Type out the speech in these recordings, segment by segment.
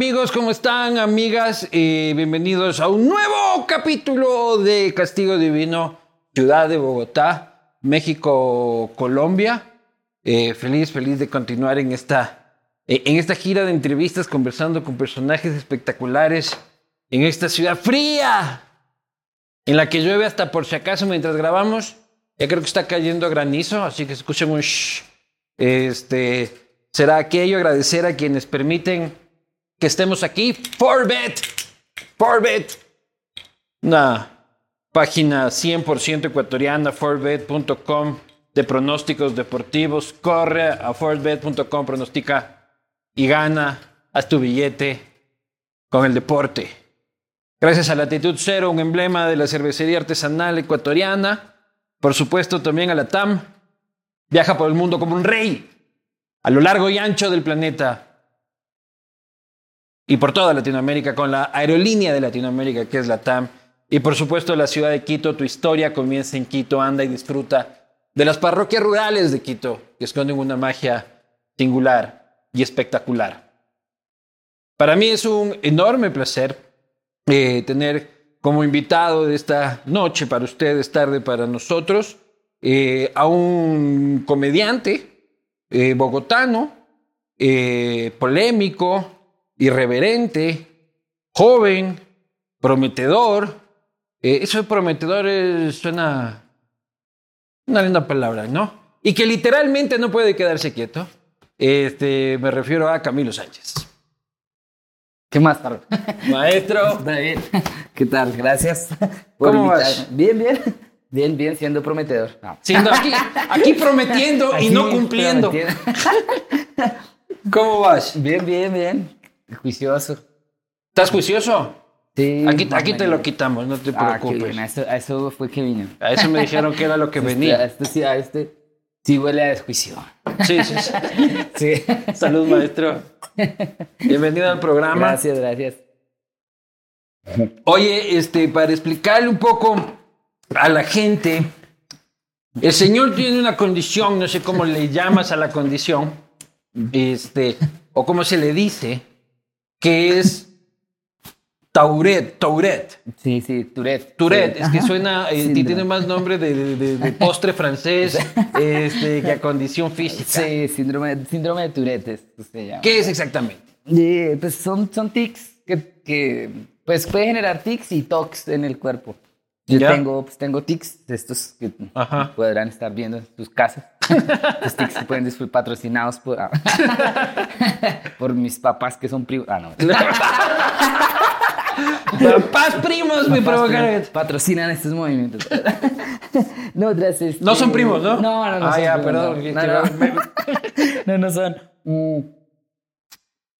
Hola, ¿cómo están amigos? ¿Cómo están amigas? Eh, bienvenidos a un nuevo capítulo de Castigo Divino, Ciudad de Bogotá, México, Colombia. Eh, feliz, feliz de continuar en esta, eh, en esta gira de entrevistas conversando con personajes espectaculares en esta ciudad fría, en la que llueve hasta por si acaso mientras grabamos. Ya creo que está cayendo granizo, así que escuchen un shh. Este, será aquello agradecer a quienes permiten que estemos aquí. Forbet, Forbet, una página 100% ecuatoriana, forbet.com de pronósticos deportivos. Corre a forbet.com, pronostica y gana. Haz tu billete con el deporte. Gracias a Latitud Cero, un emblema de la cervecería artesanal ecuatoriana. Por supuesto, también a la TAM. Viaja por el mundo como un rey, a lo largo y ancho del planeta. Y por toda Latinoamérica, con la aerolínea de Latinoamérica, que es la TAM. Y por supuesto, la ciudad de Quito. Tu historia comienza en Quito. Anda y disfruta de las parroquias rurales de Quito, que esconden una magia singular y espectacular. Para mí es un enorme placer eh, tener como invitado de esta noche para ustedes, tarde para nosotros, eh, a un comediante eh, bogotano, eh, polémico, irreverente, joven, prometedor. Eh, eso de prometedor es- suena una linda palabra, ¿no? Y que literalmente no puede quedarse quieto. Este, me refiero a Camilo Sánchez. ¿Qué más, Carlos? Maestro, Está bien. ¿Qué tal? Gracias. por ¿Cómo invitar- vas? Bien, bien. Bien, bien, siendo prometedor. No. siendo aquí, aquí prometiendo y no cumpliendo. ¿Cómo vas? Bien, bien, bien. Juicioso. ¿Estás juicioso? Sí. Aquí, aquí te lo quitamos, no te Ah, preocupes. bien. A eso, a eso fue que vino. A eso me dijeron que era lo que Este- venía. Este, sí, a este sí huele a desjuicio. Sí, sí, sí. Sí. Salud, maestro. Bienvenido al programa. Gracias, gracias. Oye, este, para explicarle un poco a la gente, el señor tiene una condición, no sé cómo le llamas a la condición, este, o cómo se le dice, que es Tourette, Tourette. Sí, sí, Tourette. Tourette, Sí. es que suena, eh, tiene más nombre de, de- de- de postre francés este, que a condición física. Sí, síndrome, síndrome de Tourette es- se llama. ¿Qué es exactamente? Eh, pues son, son tics que, que pues puede generar tics y tocs en el cuerpo. Yo Ya. tengo, pues tengo tics de estos que Ajá. podrán estar viendo en sus casas. Los tics que pueden ser patrocinados por, ah, por mis papás que son primos. Ah, no. Papás primos me provocaron. Patrocinan estos movimientos. no, otras, este- No son primos, ¿no? No, no, no. Ah, son ya, primos, perdón. no. No, no. son. Mm.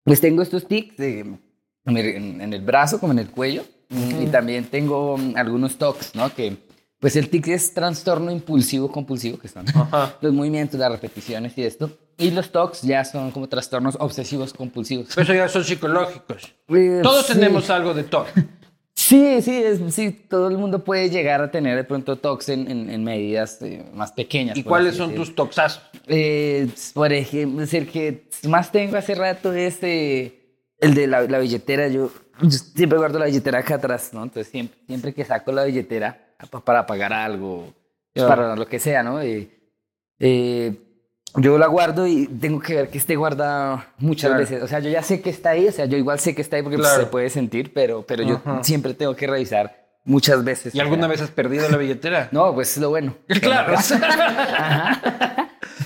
Pues tengo estos tics de- en el brazo, como en el cuello. Y también tengo mm, algunos tocs, ¿no? Que, pues el tic es trastorno impulsivo compulsivo, que son Ajá. los movimientos, las repeticiones y esto. Y los tocs ya son como trastornos obsesivos compulsivos. Pero eso ya son psicológicos. Eh, Todos sí. tenemos algo de TOC. Sí, sí, es, sí, todo el mundo puede llegar a tener de pronto tocs en, en- en medidas eh, más pequeñas. ¿Y cuáles son tus toxazos? Eh, por ejemplo, es el que más tengo hace rato es eh, el de la, la billetera. Yo, yo siempre guardo la billetera acá atrás, ¿no? Entonces siempre, siempre que saco la billetera pa- para pagar algo, para lo que sea, ¿no? Eh, eh, yo la guardo y tengo que ver que esté guardada muchas Claro. veces. O sea, yo ya sé que está ahí, o sea, yo igual sé que está ahí porque pues, se puede sentir, pero, pero yo Ajá. siempre tengo que revisar muchas veces. ¿Y alguna vez has perdido la billetera? No, pues es lo bueno. Claro.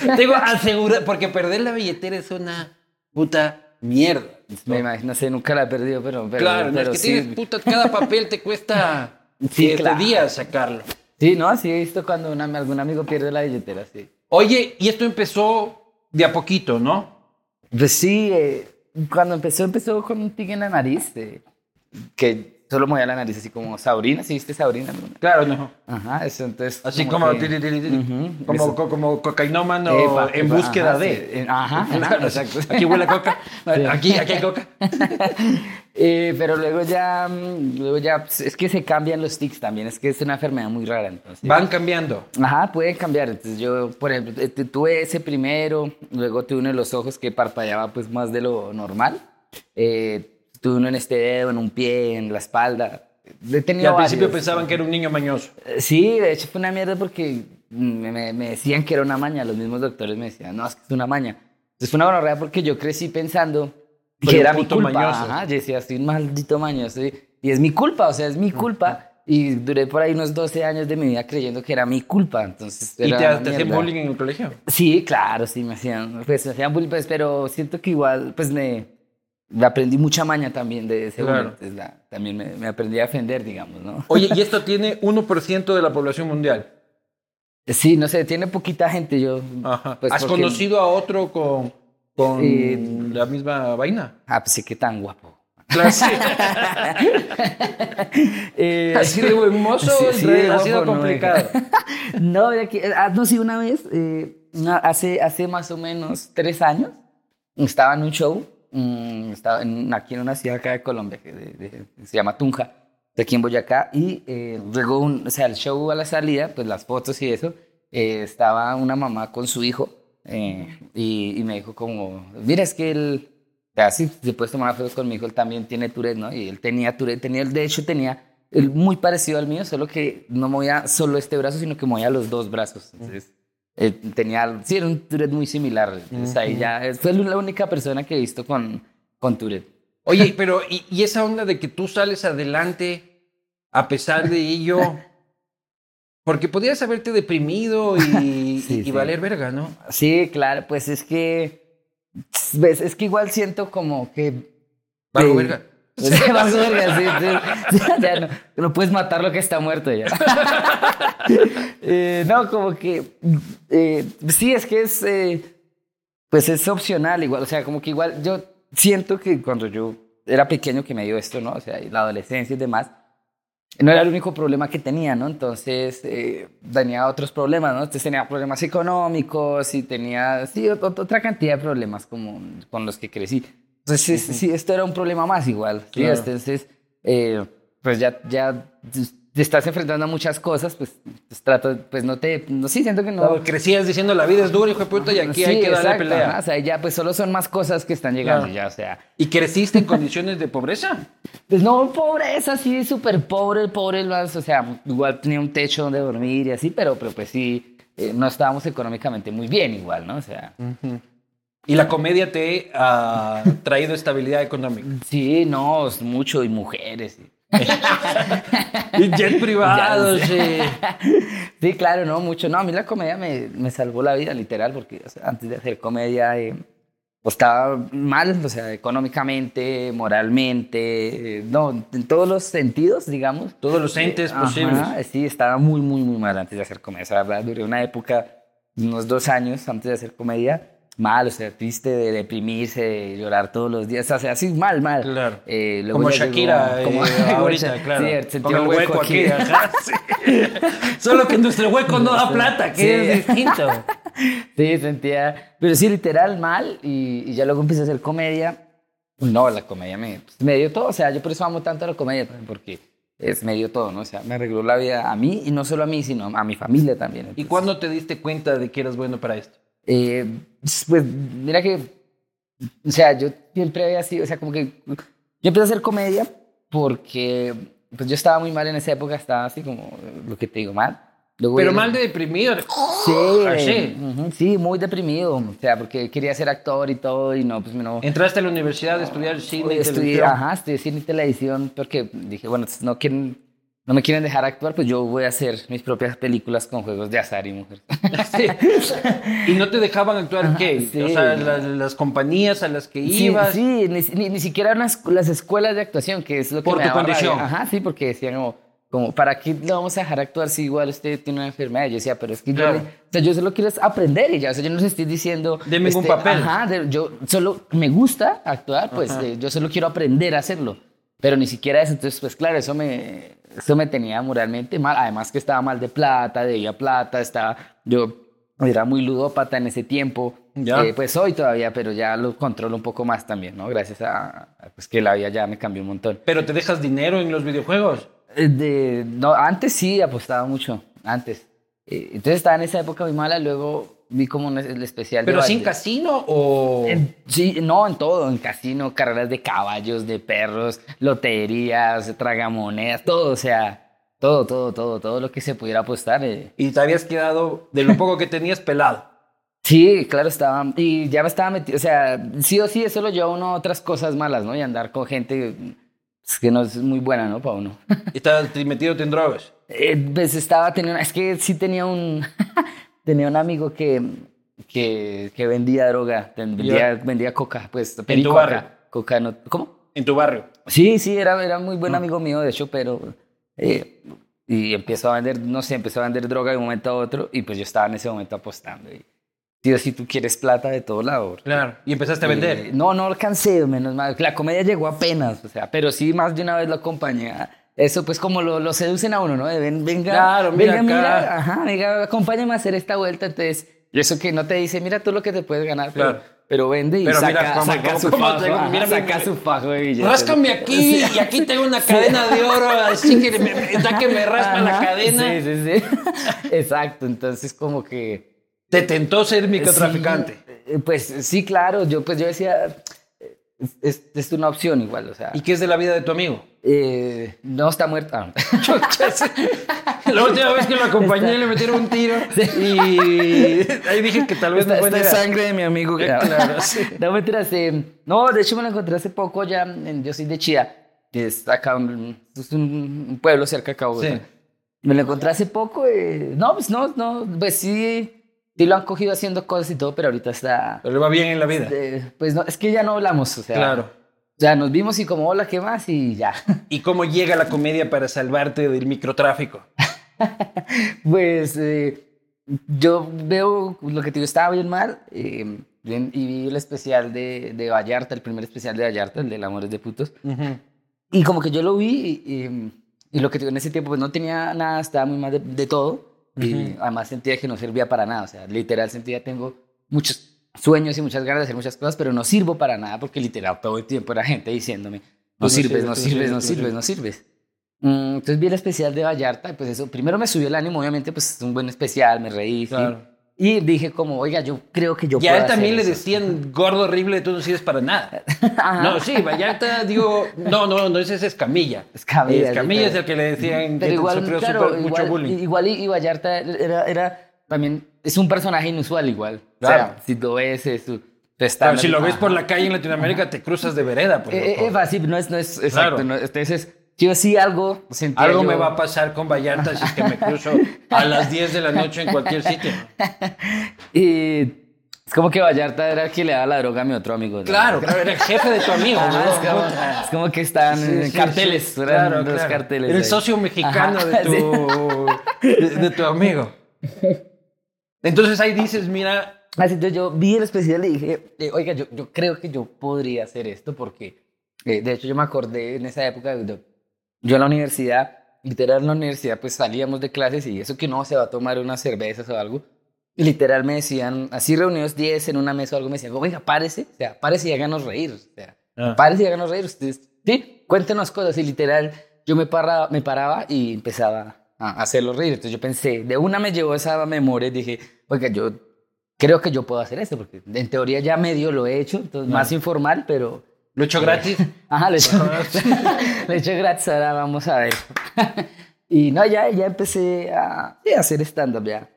Te Digo, asegura, porque perder la billetera es una puta mierda. Me imagino, no sé, nunca la he perdido, pero, pero, claro, no, pero es que sí. tienes puta, cada papel te cuesta siete claro. días sacarlo. Sí, no, sí he visto cuando una- algún amigo pierde la billetera, sí. Oye, y esto empezó de a poquito, ¿no? Pues sí, eh, cuando empezó, empezó con un tic en la nariz, eh, que solo movía la nariz así como Sabrina, ¿sí viste Sabrina? Claro, no. Ajá, eso entonces... Así como, que- tiri, tiri, tiri. Ujú, como, co- como cocainómano Epa, en epa, búsqueda ajá, de. sí, eh, Ajá, Claro, exacto. Aquí huele a coca. Aquí, aquí hay coca. Eh, pero luego ya, mm, luego ya, pues, es que se cambian los tics también, es que es una enfermedad muy rara, entonces. Van cambiando. Ajá, puede cambiar. Entonces yo, por ejemplo, eh, tu- tuve ese primero, luego tuve uno de los ojos que parpadeaba pues más de lo normal. Eh, tuve uno en este dedo, en un pie, en la espalda. He Y tenido al principio varios. pensaban que era un niño mañoso. Eh, Sí, de hecho fue una mierda porque me, me- me decían que era una maña. Los mismos doctores me decían, no, es que es una maña. Entonces fue una gonorrea porque yo crecí pensando que era mi culpa. mañoso. Ajá, yo decía, soy un maldito mañoso. Y y es mi culpa, o sea, es mi culpa. Y duré por ahí unos 12 años de mi vida creyendo que era mi culpa. Entonces, ¿Y te, te hacían bullying en el colegio? Sí, claro, sí, me hacían, pues me hacían bullying, pues, pero siento que igual, pues me aprendí mucha maña también de ese Claro. Entonces, la- también me, me aprendí a defender, digamos, ¿no? Oye, y esto tiene 1% de la población mundial. Sí, no sé, tiene poquita gente yo. Ajá. pues, ¿Has porque- conocido a otro con, con Eh, la misma vaina? Ah, pues sí, qué tan guapo. Claro, sí. Eh, Así de buen mozo, Sí, sí, de ha sido guapo, complicado. No, mira que, ah, no, sí, una vez, eh, hace, hace más o menos tres años, estaba en un show, mm, estaba en- aquí en una ciudad acá de Colombia, que se llama Tunja, de aquí en Boyacá, y eh, luego, un- o sea, el show a la salida, pues las fotos y eso, eh, estaba una mamá con su hijo, eh, y, me dijo como, mira, es que él, así, se puede tomar fotos con mi hijo, él también tiene Tourette, ¿no? Y él tenía Tourette, tenía, de hecho tenía el muy parecido al mío, solo que no movía solo este brazo, sino que movía los dos brazos. Entonces, eh, tenía, sí, era un Tourette muy similar. Ya, fue la única persona que he visto con, con Tourette. Oye, pero ¿y, y esa onda de que tú sales adelante a pesar de ello? Porque podrías haberte deprimido y, Sí, y sí. valer verga, ¿no? Sí, claro, pues es que, ves, es que igual siento como que... Valgo eh, verga. Sí, sí. Ya no, no puedes matar lo que está muerto ya. Eh, no, como que eh, sí, es que es eh, pues es opcional igual, o sea, como que igual yo siento que cuando yo era pequeño que me dio esto, ¿no? O sea, la adolescencia y demás, no era el único problema que tenía, ¿no? Entonces eh, tenía otros problemas, ¿no? Entonces tenía problemas económicos y tenía, sí, ot- ot- otra cantidad de problemas como con los que crecí. Entonces, sí, sí, esto era un problema más igual, ¿sí? Claro. Entonces, eh, pues ya, ya te estás enfrentando a muchas cosas, pues, pues trato, pues no te, no, sí, siento que no. Claro, Crecías diciendo la vida es dura, hijo de puta, y aquí Sí, hay que darle exacto, pelea. ajá, o sea, ya pues solo son más cosas que están llegando, Claro. ya, o sea. ¿Y creciste en condiciones de pobreza? Pues no, pobreza, sí, súper pobre, pobre, más, o sea, igual tenía un techo donde dormir y así, pero, pero pues sí, eh, no estábamos económicamente muy bien igual, ¿no? O sea, Y la comedia te ha traído estabilidad económica. sí, no, mucho, y mujeres. y- jet privado, sí. Sí, claro, no, mucho. No, a mí la comedia me, me salvó la vida, literal, porque o sea, antes de hacer comedia eh, pues, estaba mal, o sea, económicamente, moralmente, eh, no, en todos los sentidos, digamos. Todos los entes Ajá, posibles. sí, estaba muy, muy, muy mal antes de hacer comedia. O sea, la verdad, duré una época, unos dos años antes de hacer comedia, mal, o sea, triste de deprimirse, de llorar todos los días, o sea, así mal, mal. Claro. Eh, luego Como llegó- Shakira eh, como- ahorita, Sí, claro. sentí Con un el hueco aquí. ajá, sí. Solo que nuestro hueco no da plata, que Sí. es distinto. Sí, sentía, pero sí, literal mal. Y, y ya luego empecé a hacer comedia. No, la comedia me, pues, me dio todo. O sea, yo por eso amo tanto la comedia también, porque es, me dio todo, ¿no? O sea, me arregló la vida a mí y no solo a mí, sino a mi familia también. ¿Y cuándo te diste cuenta de que eras bueno para esto? Eh, pues mira que, o sea, yo siempre había sido, o sea, como que yo empecé a hacer comedia porque pues yo estaba muy mal en esa época, estaba así como lo que te digo, mal. Luego Pero mal de deprimido. de- Sí, Así. ujú, sí, muy deprimido, o sea, porque quería ser actor y todo y no, pues no. Entraste a la universidad a estudiar cine y televisión. ajá, estudié cine y televisión porque dije, bueno, si no quieren, no me quieren dejar actuar, pues yo voy a hacer mis propias películas con juegos de azar y mujer. Sí. ¿Y no te dejaban actuar Ajá, qué? sí. O sea, la- las compañías a las que ibas. sí, ni, ni, ni siquiera las, las escuelas de actuación, que es lo que Por me tu rabia. condición. Ajá, sí, porque decían como, como, ¿para qué lo vamos a dejar actuar si igual usted tiene una enfermedad? Yo decía, pero es que Claro. yo, le- o sea, yo solo quiero aprender y ya, o sea, yo no les estoy diciendo... este, Deme un papel. Ajá, de- yo solo me gusta actuar, pues yo solo quiero aprender a hacerlo, pero ni siquiera eso, entonces, pues claro, eso me, eso me tenía moralmente mal, además que estaba mal de plata, debía plata, estaba, yo era muy ludópata en ese tiempo, Ya. Eh, pues soy todavía, pero ya lo controlo un poco más también, ¿no? Gracias a, a, pues que la vida ya me cambió un montón. Pero te dejas dinero en los videojuegos. Eh, De, no, antes sí apostaba mucho, antes. Eh, entonces estaba en esa época muy mala, luego vi como un- el especial ¿Pero de sin casino o...? En- sí, no, en todo, en casino, carreras de caballos, de perros, loterías, tragamonedas, todo, o sea, todo, todo, todo, todo lo que se pudiera apostar. eh. Y te habías quedado, de lo poco que tenías, pelado. Sí, claro, estaba, y ya me estaba metido, o sea, sí o sí, eso lo lleva uno a otras cosas malas, ¿no? Y andar con gente pues, que no es muy buena, ¿no? Para uno. Y estabas metido en drogas. Eh, pues estaba teniendo, es que sí tenía un, tenía un amigo que, que, que vendía droga, vendía, vendía coca, pues, tu pericoca, barrio? coca, no, ¿cómo? En tu barrio. Sí, sí, era, era muy buen amigo mío, de hecho, pero... eh, y empezó a vender, no sé, empezó a vender droga de un momento a otro y pues yo estaba en ese momento apostando. Y, tío, si tú quieres plata de todo lado. Claro. Y empezaste a vender. Eh, no, no alcancé, menos mal. La comedia llegó apenas, o sea, pero sí más de una vez lo acompañé. a- Eso pues como lo, lo seducen a uno, ¿no? De ven, venga, Claro, mira venga, acá. mira, ajá, venga, acompáñame a hacer esta vuelta. Entonces, y eso que no te dice, mira tú lo que te puedes ganar, pero, Claro. pero vende y Pero saca, mira cómo- saca cómo- su cómo fajo, ajá, mira, saca mira, su fajo de billetes. Ráscame aquí y aquí tengo una cadena de oro, así que me, da que me raspa la cadena. Sí, sí, sí. Exacto, entonces como que... Te tentó ser microtraficante. Sí, pues sí, claro, yo pues yo decía, es, es una opción igual, o sea... ¿Y qué es de la vida de tu amigo? Eh, no está muerto. Ah. La última vez que lo acompañé le metieron un tiro y ahí dije que tal vez Esta, no fue esta es negra. sangre de mi amigo. Eh, claro, sí. No, mentiras, eh, no, de hecho me lo encontré hace poco ya. en- yo soy de Chía, que es acá un, es un- pueblo cerca de. Bogotá. Sí. Me lo encontré hace poco. eh, no, pues no, no, pues sí, sí lo han cogido haciendo cosas y todo, pero ahorita está. Pero le va bien en la vida. eh, pues no, es que ya no hablamos, o sea. Claro. Sea, nos vimos y como hola, ¿qué más? Y ya. ¿Y cómo llega la comedia para salvarte del microtráfico? Pues eh, yo veo lo que te digo, estaba bien mal. eh, y vi el especial de, de Vallarta, el primer especial de Vallarta, el de Amores de Putos. Y como que yo lo vi y, y- y lo que te digo, en ese tiempo pues no tenía nada, estaba muy mal de, de todo. Y además sentía que no servía para nada. O sea, literal sentía tengo muchos sueños y muchas ganas de hacer muchas cosas, pero no sirvo para nada porque literal todo el tiempo era gente diciéndome, no, No sirves, no sirves, no sirves, no sirves. Entonces vi el especial de Vallarta y pues eso, primero me subió el ánimo, obviamente pues es un buen especial, me reí. Claro. Y dije como, oiga, yo creo que yo Y a puedo él también le hacer eso". decían gordo horrible, tú no sirves para nada. No, sí, Vallarta, digo, no, no, no, ese es Escamilla. Escamilla, Escamilla sí, es el que le decían Pero que igual, sufrió claro, súper- mucho igual, bullying. igual y, y Vallarta era, era también, es un personaje inusual igual. Claro. O sea, si lo ves, es estándar. si lo ves por la calle en Latinoamérica, te cruzas de vereda. Pues, Eh, eh, Eva, sí, no es, no es exacto. Claro. no, entonces, yo sí algo sentía Algo yo- me va a pasar con Vallarta si es que me cruzo a las 10 de la noche en cualquier sitio. Y es como que Vallarta era el que le daba la droga a mi otro amigo. ¿no? Claro, claro, era el jefe de tu amigo. Ajá, ¿no? es, como, Puta. es como que Sí, en sí, carteles, sí, claro, los claro. carteles. Era el socio mexicano Ajá, de, tu, de, de tu amigo. Entonces ahí dices, mira, Así entonces yo vi el especial y dije, eh, oiga, yo, yo creo que yo podría hacer esto porque, eh, de hecho, yo me acordé en esa época, de- yo en la universidad, literal en la universidad, pues salíamos de clases y eso que uno se va a tomar unas cervezas o algo. Y literal me decían, así reunidos 10 en una mesa o algo, me decían, oiga, párese, o sea, párese y háganos reír, o sea, Ah. párese y háganos reír, ustedes, sí, cuéntenos cosas. Y literal, yo me paraba, me paraba y empezaba a hacerlo reír. Entonces yo pensé, de una me llevó esa memoria y dije, oiga, yo creo que yo puedo hacer esto, porque en teoría ya medio lo he hecho, entonces más informal, pero... lo he hecho gratis. Ajá, lo he hecho, lo he hecho gratis, ahora vamos a ver. y no, ya, ya empecé a, hacer stand-up ya.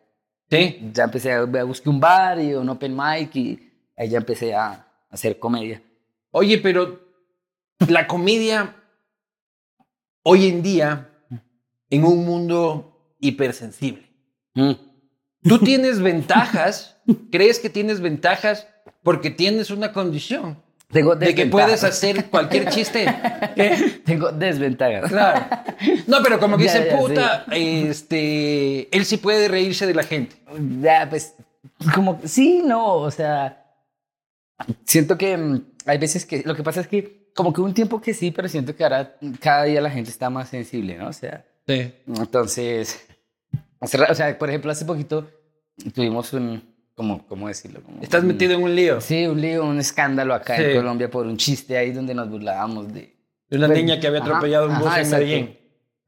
Sí. Ya empecé a, a buscar un bar y un open mic y ahí ya empecé a, a hacer comedia. Oye, pero la comedia hoy en día, en un mundo hipersensible, Mm. tú tienes ventajas, crees que tienes ventajas porque tienes una condición Tengo de que puedes hacer cualquier chiste. ¿Qué? Tengo desventajas. Claro. No, pero como que Ya, dice, ya, puta, este, él sí puede reírse de la gente. Ya, pues, como, sí, no, o sea, siento que mm, hay veces que, lo que pasa es que, como que un tiempo que sí, pero siento que ahora cada día la gente está más sensible, ¿no? O sea, Sí. entonces, o sea, por ejemplo, hace poquito tuvimos un, como, ¿cómo decirlo? Como Estás un- metido en un lío. Sí, un lío, un escándalo acá Sí. en Colombia por un chiste ahí donde nos burlábamos de... De una Pues, niña que había ajá, atropellado un bus ajá, en. Medellín.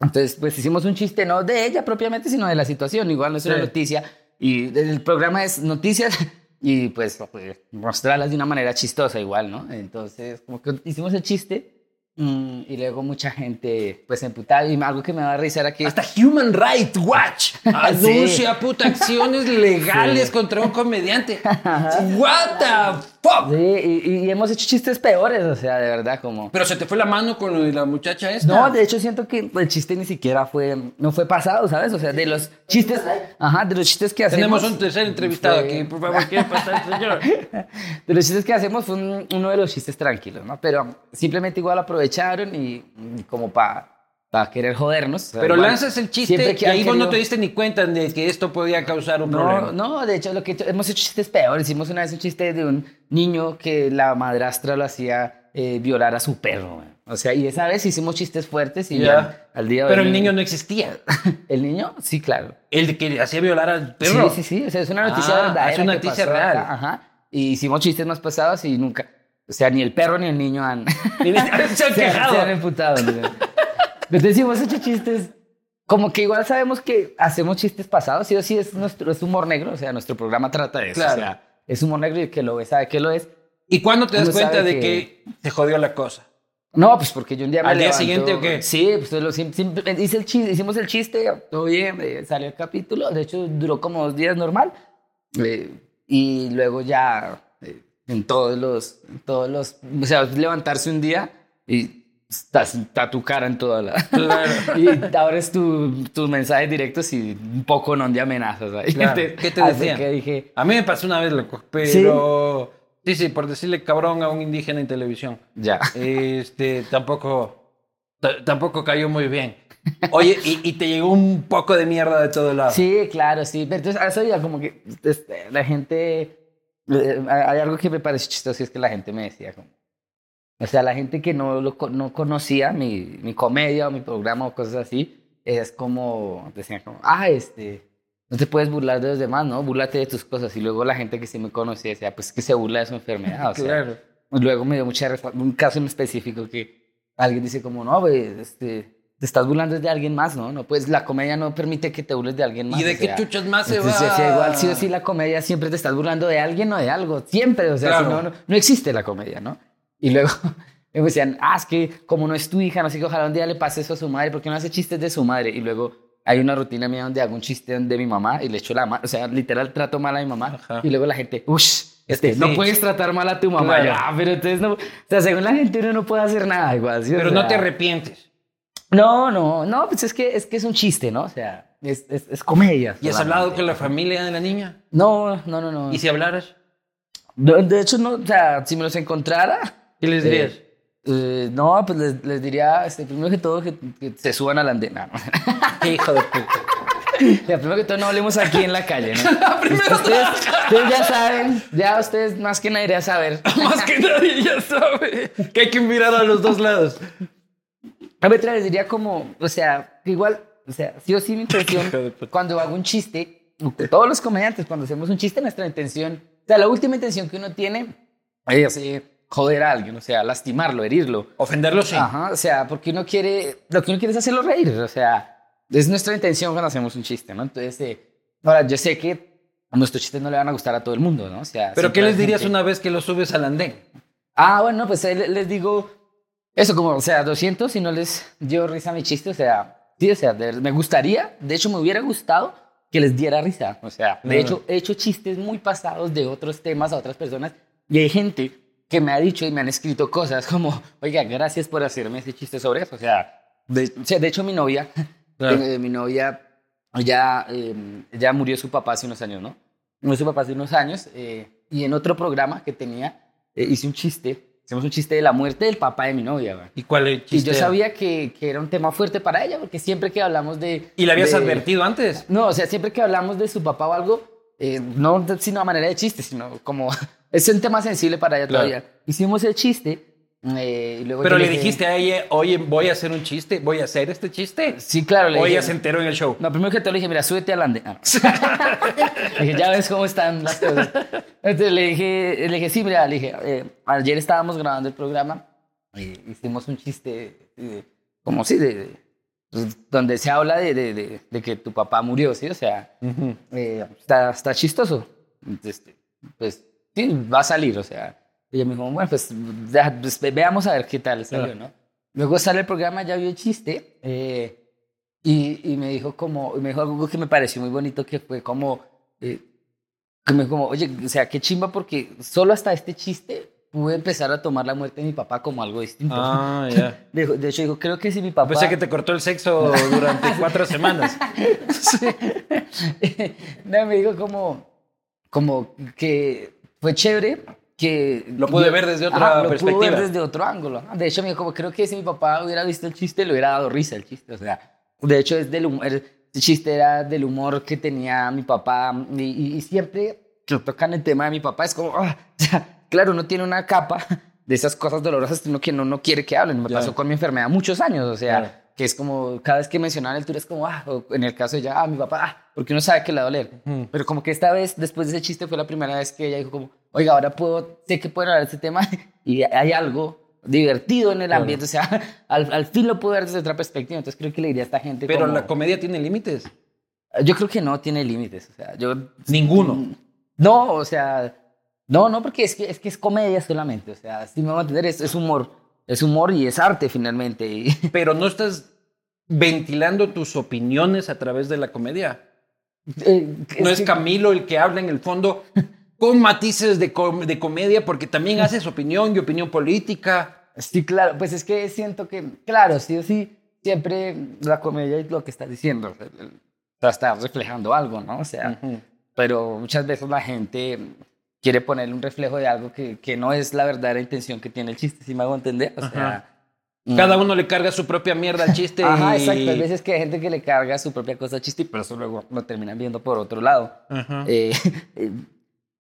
Entonces, pues hicimos un chiste, no de ella propiamente, sino de la situación. Igual no es una Sí. noticia, y el programa es noticias y pues, pues mostrarlas de una manera chistosa igual, ¿no? Entonces, como que hicimos el chiste Mm, y luego mucha gente, pues, emputada. Y algo que me va a revisar aquí. Hasta Human Rights Watch anuncia puta acciones legales contra un comediante. What the fuck. Sí, y, hemos hecho chistes peores, o sea, de verdad, como. Pero se te fue la mano con lo de la muchacha esta. No, de hecho siento que el chiste ni siquiera fue, no fue pasado, ¿sabes? O sea, de los chistes, ajá, de los chistes que hacemos. Tenemos un tercer entrevistado aquí, por favor, ¿qué pasa, señor? De los chistes que hacemos fue uno de los chistes tranquilos, ¿no? Pero simplemente igual aproveché echaron y, como para para querer jodernos. Pero lanzas el chiste que ahí vos no te diste ni cuenta de que esto podía causar un problema. No, de hecho, lo que hemos hecho chistes peores. Hicimos una vez un chiste de un niño que la madrastra lo hacía eh, violar a su perro. O sea, y esa vez hicimos chistes fuertes y ya, al día Pero el niño no existía. ¿El niño? Sí, claro. ¿El que hacía violar al perro? Sí, sí, sí. O sea, es una noticia ah, verdadera. Es una noticia real. Ajá. Y hicimos chistes más pasados y nunca. O sea, ni el perro ni el niño han, se han quejado. Se han emputado. Entonces hemos hecho chistes. Como que igual sabemos que hacemos chistes pasados, sí o sí es, nuestro, es humor negro, o sea, nuestro programa trata de eso. O sea, es humor negro y el que lo ve sabe que lo es. ¿Y cuándo te das cuenta de que... se jodió la cosa? No, pues porque yo un día me ¿Al día siguiente o qué? Sí, pues lo, hice el chiste, hicimos el chiste, todo bien, eh, salió el capítulo, de hecho duró como dos días normal, eh, y luego ya en todos los, todos los, o sea, levantarse un día y está, tu cara en toda la... y ahora es tu, tus mensajes directos y un poco no de amenazas. ¿Qué te decían? Que dije, a mí me pasó una vez, loco, pero... ¿Sí? sí, por decirle cabrón a un indígena en televisión. Ya. Este, tampoco, tampoco cayó muy bien. Oye, y, te llegó un poco de mierda de todo lado. Sí, claro, sí. Pero entonces, eso ya como que este, la gente eh, hay algo que me parece chistoso y es que la gente me decía como, o sea, la gente que no, lo, no conocía mi, mi comedia o mi programa o cosas así, es como, decían como, ah, este, no te puedes burlar de los demás, ¿no? Búrlate de tus cosas. Y luego la gente que sí me conocía decía, pues que se burla de su enfermedad. O sea, claro. Luego me dio mucha un caso en específico que alguien dice como, no, pues, este, te estás burlando de alguien más, ¿no? No, pues la comedia no permite que te burles de alguien más. ¿Y de qué chuchas más se va? igual sí o sí la comedia siempre te estás burlando de alguien o de algo, siempre, o sea, no, no, existe la comedia, ¿no? Y luego me decían, ah, es que como no es tu hija, no sé qué, ojalá un día le pase eso a su madre, porque no hace chistes de su madre? Y luego hay una rutina mía donde hago un chiste de mi mamá y le echo la mano, o sea, literal trato mal a mi mamá. Y luego la gente, uff, este, no puedes tratar mal a tu mamá. ah, pero entonces no, o sea, según la gente uno no puede hacer nada igual. Pero no te arrepientes. No, no, no, pues es que es, que es un chiste, ¿no? O sea, es, es, comedia. ¿Y has hablado con la familia de la niña? No, no, no, no. ¿Y si hablaras? De, hecho, no, o sea, si me los encontrara. ¿Qué les dirías? Eh, eh, no, pues les, les, diría, este, primero que todo, que, se suban a la andena. ¿Qué hijo de puta. Ya, primero que todo, no hablemos aquí en la calle, ¿no? ustedes, ustedes, ya saben, ya ustedes más que nadie ya saber. más que nadie ya sabe que hay que mirar a los dos lados. A ver, les diría como, o sea, igual, o sea, sí o sí mi intención, cuando hago un chiste, todos los comediantes, cuando hacemos un chiste, nuestra intención, o sea, la última intención que uno tiene es joder a alguien, o sea, lastimarlo, herirlo. Ofenderlo, sí. Ajá, o sea, porque uno quiere, lo que uno quiere es hacerlo reír, o sea, es nuestra intención cuando hacemos un chiste, ¿no? Entonces, eh, ahora, yo sé que nuestros chistes no le van a gustar a todo el mundo, ¿no? O sea, ¿Pero qué les dirías una vez que lo subes al andén? Ah, bueno, pues les digo, eso como, o sea, 200 si no les dio risa mi chiste, o sea, sí, o sea, me gustaría, de hecho me hubiera gustado que les diera risa, o sea, de hecho he hecho chistes muy pasados de otros temas a otras personas y hay gente que me ha dicho y me han escrito cosas como, oiga, gracias por hacerme ese chiste sobre eso, o sea, de, de hecho mi novia, eh, mi novia ya, eh, ya murió su papá hace unos años, ¿no? Murió su papá hace unos años eh, y en otro programa que tenía hice un chiste Hicimos un chiste de la muerte del papá de mi novia. ¿Y cuál es el chiste? Y yo sabía que, que, era un tema fuerte para ella, porque siempre que hablamos de... ¿Y le habías advertido antes? No, o sea, siempre que hablamos de su papá o algo, eh, no sino a manera de chiste, sino como... es un tema sensible para ella todavía. Hicimos el chiste eh, Pero le, dijiste a ella, oye, voy a hacer un chiste, voy a hacer este chiste. Sí, claro. Le o ella se enteró en el show. No, primero que te le dije, mira, súbete al ande. Ah. dije, ya ves cómo están las cosas. Entonces le dije, le dije sí, mira, le dije, eh, ayer estábamos grabando el programa y hicimos un chiste, como sí, de, pues, donde se habla de, de, de, de que tu papá murió, ¿sí? O sea, eh, está, está chistoso. Entonces, pues, sí, va a salir, o sea. Y ella me dijo, bueno, pues, pues, ve- veamos a ver qué tal salió. ¿no? Luego sale el programa, ya vio el chiste, eh, y, y me dijo como, me dijo algo que me pareció muy bonito, que fue como, eh, que me dijo como, oye, o sea, qué chimba porque solo hasta este chiste pude empezar a tomar la muerte de mi papá como algo distinto. Ah, ya. Dijo- de hecho, dijo, creo que si mi papá... Pensé que te cortó el sexo durante cuatro semanas. no, me dijo como, como que fue chévere que... Lo pude ver desde otra Ajá, Lo pude perspectiva. ver desde otro ángulo. De hecho, me dijo creo que si mi papá hubiera visto el chiste, le hubiera dado risa el chiste. O sea, de hecho, es del humor, el chiste era del humor que tenía mi papá y, y- y siempre que tocan el tema de mi papá es como, ah, o sea, claro, uno tiene una capa de esas cosas dolorosas que uno, que uno no quiere que hablen. Me Ya. pasó con mi enfermedad muchos años, o sea, Claro. Que es como cada vez que mencionaban el tour es como, ah, o en el caso de ella, ah, mi papá, ah, porque uno sabe que le va a doler. Ujú. Pero como que esta vez, después de ese chiste, fue la primera vez que ella dijo como, oiga, ahora puedo, sé que pueden hablar de este tema y hay algo divertido en el Claro. ambiente, o sea, al, al fin lo puedo ver desde otra perspectiva, entonces creo que le diría a esta gente Pero como- la comedia tiene límites. Yo creo que no tiene límites, o sea, yo... Ninguno. No, o sea, no, no, porque es que es, que es comedia solamente, o sea, si me voy a entender, es, es humor, es humor y es arte finalmente. Y, Pero no estás ventilando tus opiniones a través de la comedia. eh, No es que- Camilo el que habla en el fondo con matices de, com- de comedia, porque también haces opinión y opinión política. Sí, claro, pues es que siento que, claro, sí o sí, siempre la comedia es lo que estás diciendo, o sea, está reflejando algo, ¿no? O sea, pero muchas veces la gente quiere ponerle un reflejo de algo que, que no es la verdadera intención que tiene el chiste, si me hago entender? O sea, mm, Cada uno le carga su propia mierda al chiste. Ajá, y- exacto. Hay veces que hay gente que le carga su propia cosa al chiste, pero eso luego lo terminan viendo por otro lado. Ajá. Eh, eh,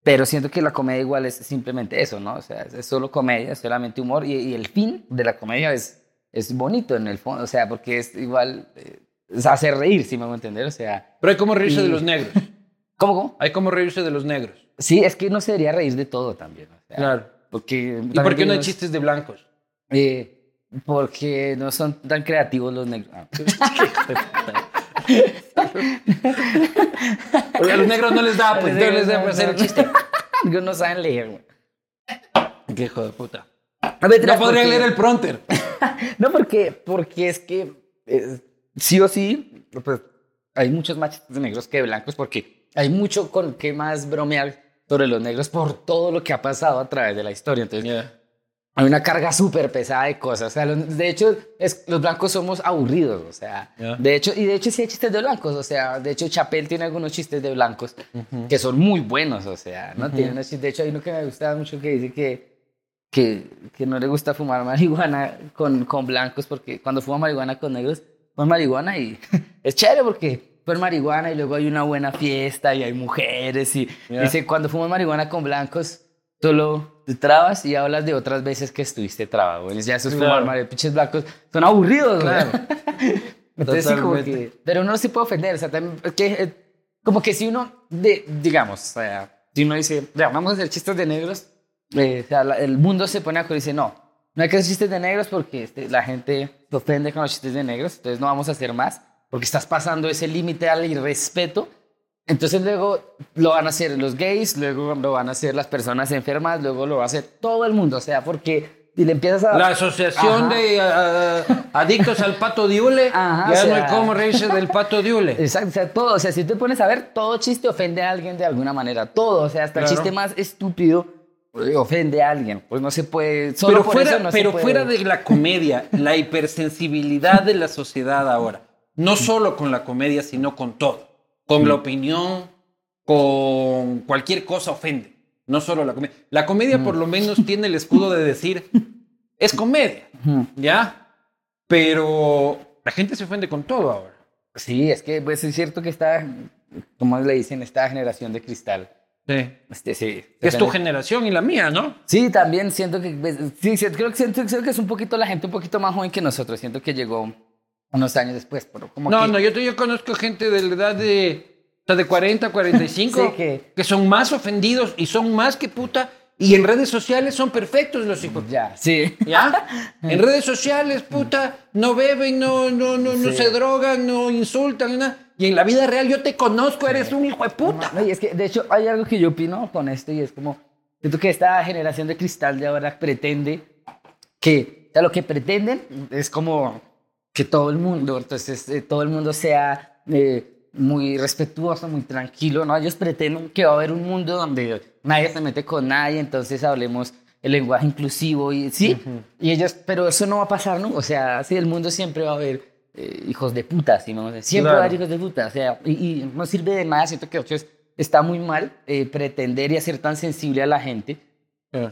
pero siento que la comedia igual es simplemente eso, ¿no? O sea, es, solo comedia, es solamente humor y, y el fin de la comedia es, es bonito en el fondo, o sea, porque es igual, eh, hacer reír, si me hago entender, o sea, Pero hay como reírse y- de los negros. ¿cómo, cómo? Hay como reírse de los negros. Sí, es que uno se debería reír de todo también, o sea, Claro. porque... ¿Y por qué no hay chistes de blancos? Eh, porque no son tan creativos los negros. Ah. A los negros no les da, pues no les da para hacer el chiste. Ellos no saben leer. Qué hijo de puta. A ver, No ¿por podrían leer el pronter. No, porque, porque es que eh, sí o sí, pues hay muchos más negros que de blancos porque hay mucho con que más bromear sobre los negros por todo lo que ha pasado a través de la historia. Entonces, hay una carga súper pesada de cosas. O sea, los- de hecho, es, los blancos somos aburridos. O sea, de hecho, y de hecho sí hay chistes de blancos. O sea, de hecho, Chapel tiene algunos chistes de blancos que son muy buenos. O sea, ¿no? Tiene unos chistes- de hecho, hay uno que me gusta mucho que dice que, que, que no le gusta fumar marihuana con, con blancos porque cuando fuma marihuana con negros, fuma marihuana y es chévere porque fue marihuana y luego hay una buena fiesta y hay mujeres y Ya. dice cuando fumas marihuana con blancos solo te trabas y hablas de otras veces que estuviste trabado. Bueno, ya esos Claro. fumar marihuana, pinches blancos son aburridos. Claro. Entonces sí, como que, pero uno no se puede ofender, o sea, también, es que, eh, como que si uno, de, digamos, o sea, si uno dice, ya, vamos a hacer chistes de negros, eh, o sea, la- el mundo se pone a y dice, no, no hay que hacer chistes de negros porque este, la gente se ofende con los chistes de negros, entonces no vamos a hacer más, porque estás pasando ese límite al irrespeto. Entonces luego lo van a hacer los gays, luego lo van a hacer las personas enfermas, luego lo va a hacer todo el mundo, o sea, porque si le empiezas a... La asociación Ajá. de ah, adictos al pato diule. Ajá, ya o no sea- hay cómo reírse del pato diule. Exacto, o sea, todo, o sea, si te pones a ver, todo chiste ofende a alguien de alguna manera, todo, o sea, hasta Claro. el chiste más estúpido eh, ofende a alguien, pues no se puede, solo Pero, por fuera, eso no se pero puede. fuera de la comedia, la hipersensibilidad de la sociedad ahora, no solo con la comedia, sino con todo, con la opinión, con cualquier cosa ofende, no solo la comedia. La comedia por lo menos tiene el escudo de decir, es comedia. ¿ya? Pero la gente se ofende con todo ahora. Sí, es que pues es cierto que está, como le dicen, esta generación de cristal, Sí. este, sí. Es tu generación y la mía, ¿no? Sí, también siento que, pues, sí, creo, que siento, creo que es un poquito la gente un poquito más joven que nosotros, siento que llegó unos años después, pero como No, que- no, yo, yo conozco gente de la edad de, o sea, de 40, 45 Sí, que- que son más ofendidos y son más que puta Y en redes sociales son perfectos los hijos. Ya, sí. ¿Ya? En redes sociales, puta, no beben, no, no, no, no se drogan, no insultan, nada. Y en la vida real yo te conozco, eres un hijo de puta. No, y es que, de hecho, hay algo que yo opino con esto y es como, siento que esta generación de cristal de ahora pretende que, o sea, lo que pretenden es como que todo el mundo, entonces, eh, todo el mundo sea eh, muy respetuoso, muy tranquilo, ¿no? Ellos pretenden que va a haber un mundo donde nadie se mete con nadie, entonces hablemos el lenguaje inclusivo y sí, y ellos, pero eso no va a pasar, ¿no? O sea, sí, el mundo siempre va a haber eh, hijos de puta, ¿sí, no? Siempre va a haber Claro. hijos de puta, o sea, y, y no sirve de nada, siento que entonces, está muy mal eh, pretender y hacer tan sensible a la gente.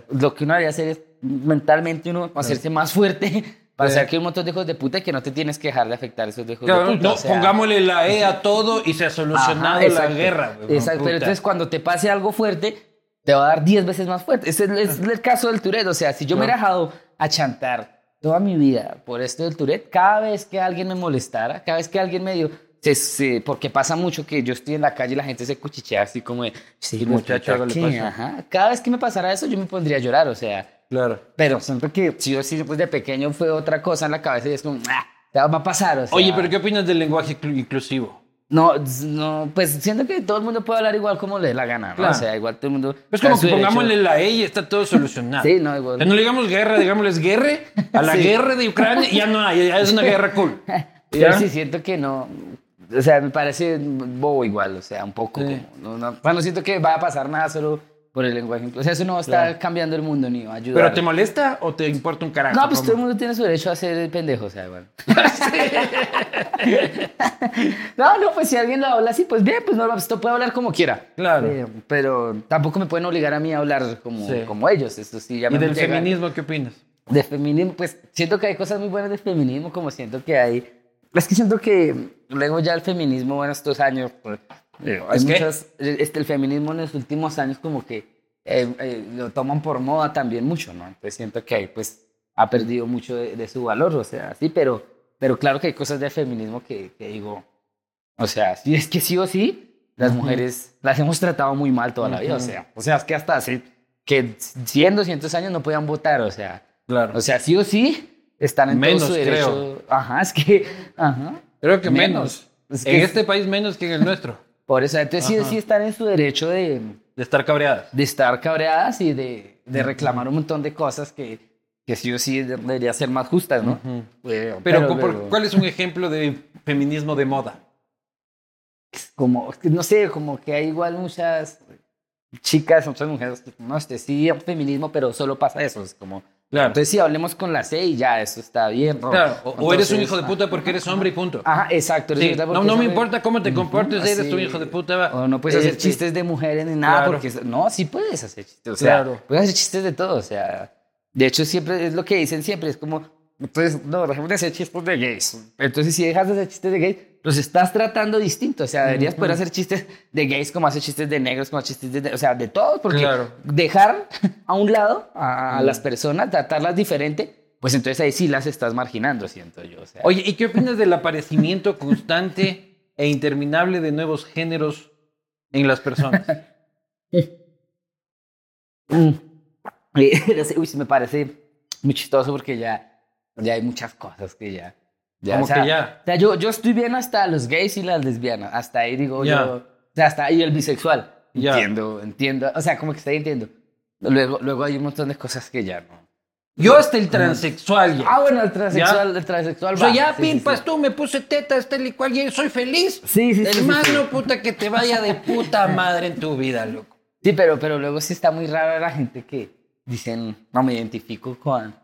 Lo que uno debería hacer es mentalmente uno hacerse más fuerte para saber que hay un montón de hijos de puta y que no te tienes que dejar de afectar esos de hijos Claro, de puta. no, o sea, pongámosle la E a todo y se ha solucionado Ajá, la exacto. guerra. güey, Exacto, pero entonces cuando te pase algo fuerte, te va a dar 10 veces más fuerte. Ese es, el caso del Tourette. O sea, si yo me hubiera dejado a chantar toda mi vida por esto del Tourette, cada vez que alguien me molestara, cada vez que alguien me dio... se- se- porque pasa mucho que yo estoy en la calle y la gente se cuchichea así como de... Sí, muchacho, ¿qué? pasa". Ajá. Cada vez que me pasara eso, yo me pondría a llorar, o sea... Claro. Pero siento que si yo sí, pues de pequeño fue otra cosa en la cabeza y es como, ah, te va a pasar, o sea. Oye, pero ¿qué opinas del lenguaje inclu- inclusivo? No, no, pues siento que todo el mundo puede hablar igual como le dé la gana, ¿no? Claro. O sea, igual todo el mundo. Es como que su derecho. pongámosle la E y está todo solucionado. Sí, no, O igual. sea, no le digamos guerra, digámosles guerre a la Sí. guerra de Ucrania y ya no hay, ya es una guerra cool. ¿Ya? sí siento que no. O sea, me parece bobo igual, o sea, un poco. Sí. como, no, no, bueno, siento que va a pasar nada solo por el lenguaje. O sea, eso no va a estar cambiando el mundo ni va a ayudar. ¿Pero te molesta o te importa un carajo? No, pues todo el mundo tiene su derecho a ser pendejo, o sea, igual. no, no, pues si alguien lo habla así, pues bien, pues no, esto puede hablar como quiera. Claro. Eh, pero tampoco me pueden obligar a mí a hablar como, Sí. como ellos. Esto sí, ya ¿Y del llega- feminismo qué opinas? De feminismo, pues siento que hay cosas muy buenas de feminismo, como siento que hay. Es que siento que luego ya el feminismo, bueno, estos años, pues, eh, hay ¿Es muchas. Este, el feminismo en los últimos años, como que eh, eh, lo toman por moda también mucho, ¿no? Entonces siento que ahí, pues, ha perdido mucho de, de su valor, o sea, sí, pero, pero claro que hay cosas de feminismo que, que digo, o sea, sí, es que sí o sí, las mujeres las hemos tratado muy mal toda la vida, o sea, o sea, es que hasta hace que 100, 200 años no podían votar, o sea, Claro. o sea, sí o sí están en Menos, todo su derecho. creo. Ajá, es que, ajá. Creo que menos. Es en que este país menos que en el nuestro. Por eso, entonces sí sí están en su derecho de, De estar cabreadas. de estar cabreadas y de, de reclamar un montón de cosas que, que sí o sí de- deberían ser más justas, ¿no? Pero, Pero, ¿por- pero- ¿cuál es un ejemplo de feminismo de moda? como, es no sé, como que hay igual muchas chicas, muchas mujeres, que, no sé, sí, hay feminismo, pero solo pasa eso, es como, Claro. entonces sí, hablemos con la C y ya, eso está bien. Claro, o, o eres un Entonces, hijo de puta porque eres hombre y punto. Ajá, exacto. Sí, no, no me importa cómo te comportes, eres un hijo de puta. O no puedes hacer Este, chistes de mujeres ni nada, Claro. porque no, sí puedes hacer chistes. O sea, Claro. puedes hacer chistes de todo. O sea, de hecho, siempre es lo que dicen siempre: es como, entonces, no, dejemos de hacer chistes de gays. Entonces, si dejas de hacer chistes de gays, los estás tratando distinto. O sea, deberías poder hacer chistes de gays como hacer chistes de negros, como chistes de. O sea, de todos, porque Claro. dejar a un lado a, las personas, tratarlas diferente, pues entonces ahí sí las estás marginando, siento yo. O sea, Oye, ¿y qué opinas del aparecimiento constante e interminable de nuevos géneros en las personas? Mm. Uy, me parece muy chistoso porque ya, ya hay muchas cosas que ya. Como o sea, que ya. O sea, yo, yo estoy bien hasta los gays y las lesbianas. Hasta ahí digo Ya. yo. O sea, hasta ahí el bisexual. Ya. Entiendo, entiendo. O sea, como que está ahí entiendo. Luego, luego hay un montón de cosas que ya no. Yo hasta el transexual ya. Ah, bueno, el transexual, el transexual. O sea, ya Sí, sí, pimpas sí. tú, me puse tetas, tal y cual, y soy feliz. Sí, sí, sí, sí, Hermano, sí. puta, que te vaya de puta madre en tu vida, loco. Sí, pero, pero luego sí está muy raro la gente que dicen, no me identifico con,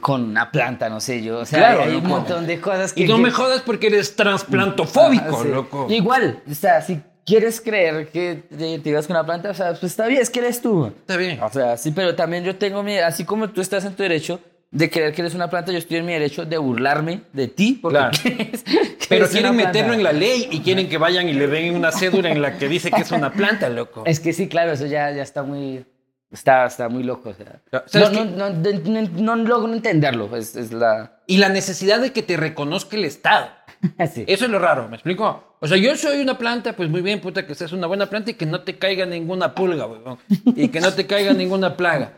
con una planta, no sé yo. O sea, Claro, hay un montón de cosas que. Y no que- me jodas porque eres transplantofóbico, Ah, sí. loco. Igual, o sea, si quieres creer que te identificas con una planta, o sea, pues está bien, es que eres tú. Está bien. O sea, sí, pero también yo tengo mi, así como tú estás en tu derecho de creer que eres una planta, yo estoy en mi derecho de burlarme de ti porque Claro. crees que Pero quieren meterlo en la ley y quieren que vayan y le den una cédula en la que dice que es una planta, loco. Es que sí, claro, eso ya, ya está muy... Está, está muy loco, o sea. No, ¿sabes no, no, no, no- no logro entenderlo, es, es la... Y la necesidad de que te reconozca el Estado. Sí. Eso es lo raro, ¿me explico? O sea, yo soy una planta, pues muy bien, puta, que seas una buena planta y que no te caiga ninguna pulga, weón. Y que no te caiga ninguna plaga.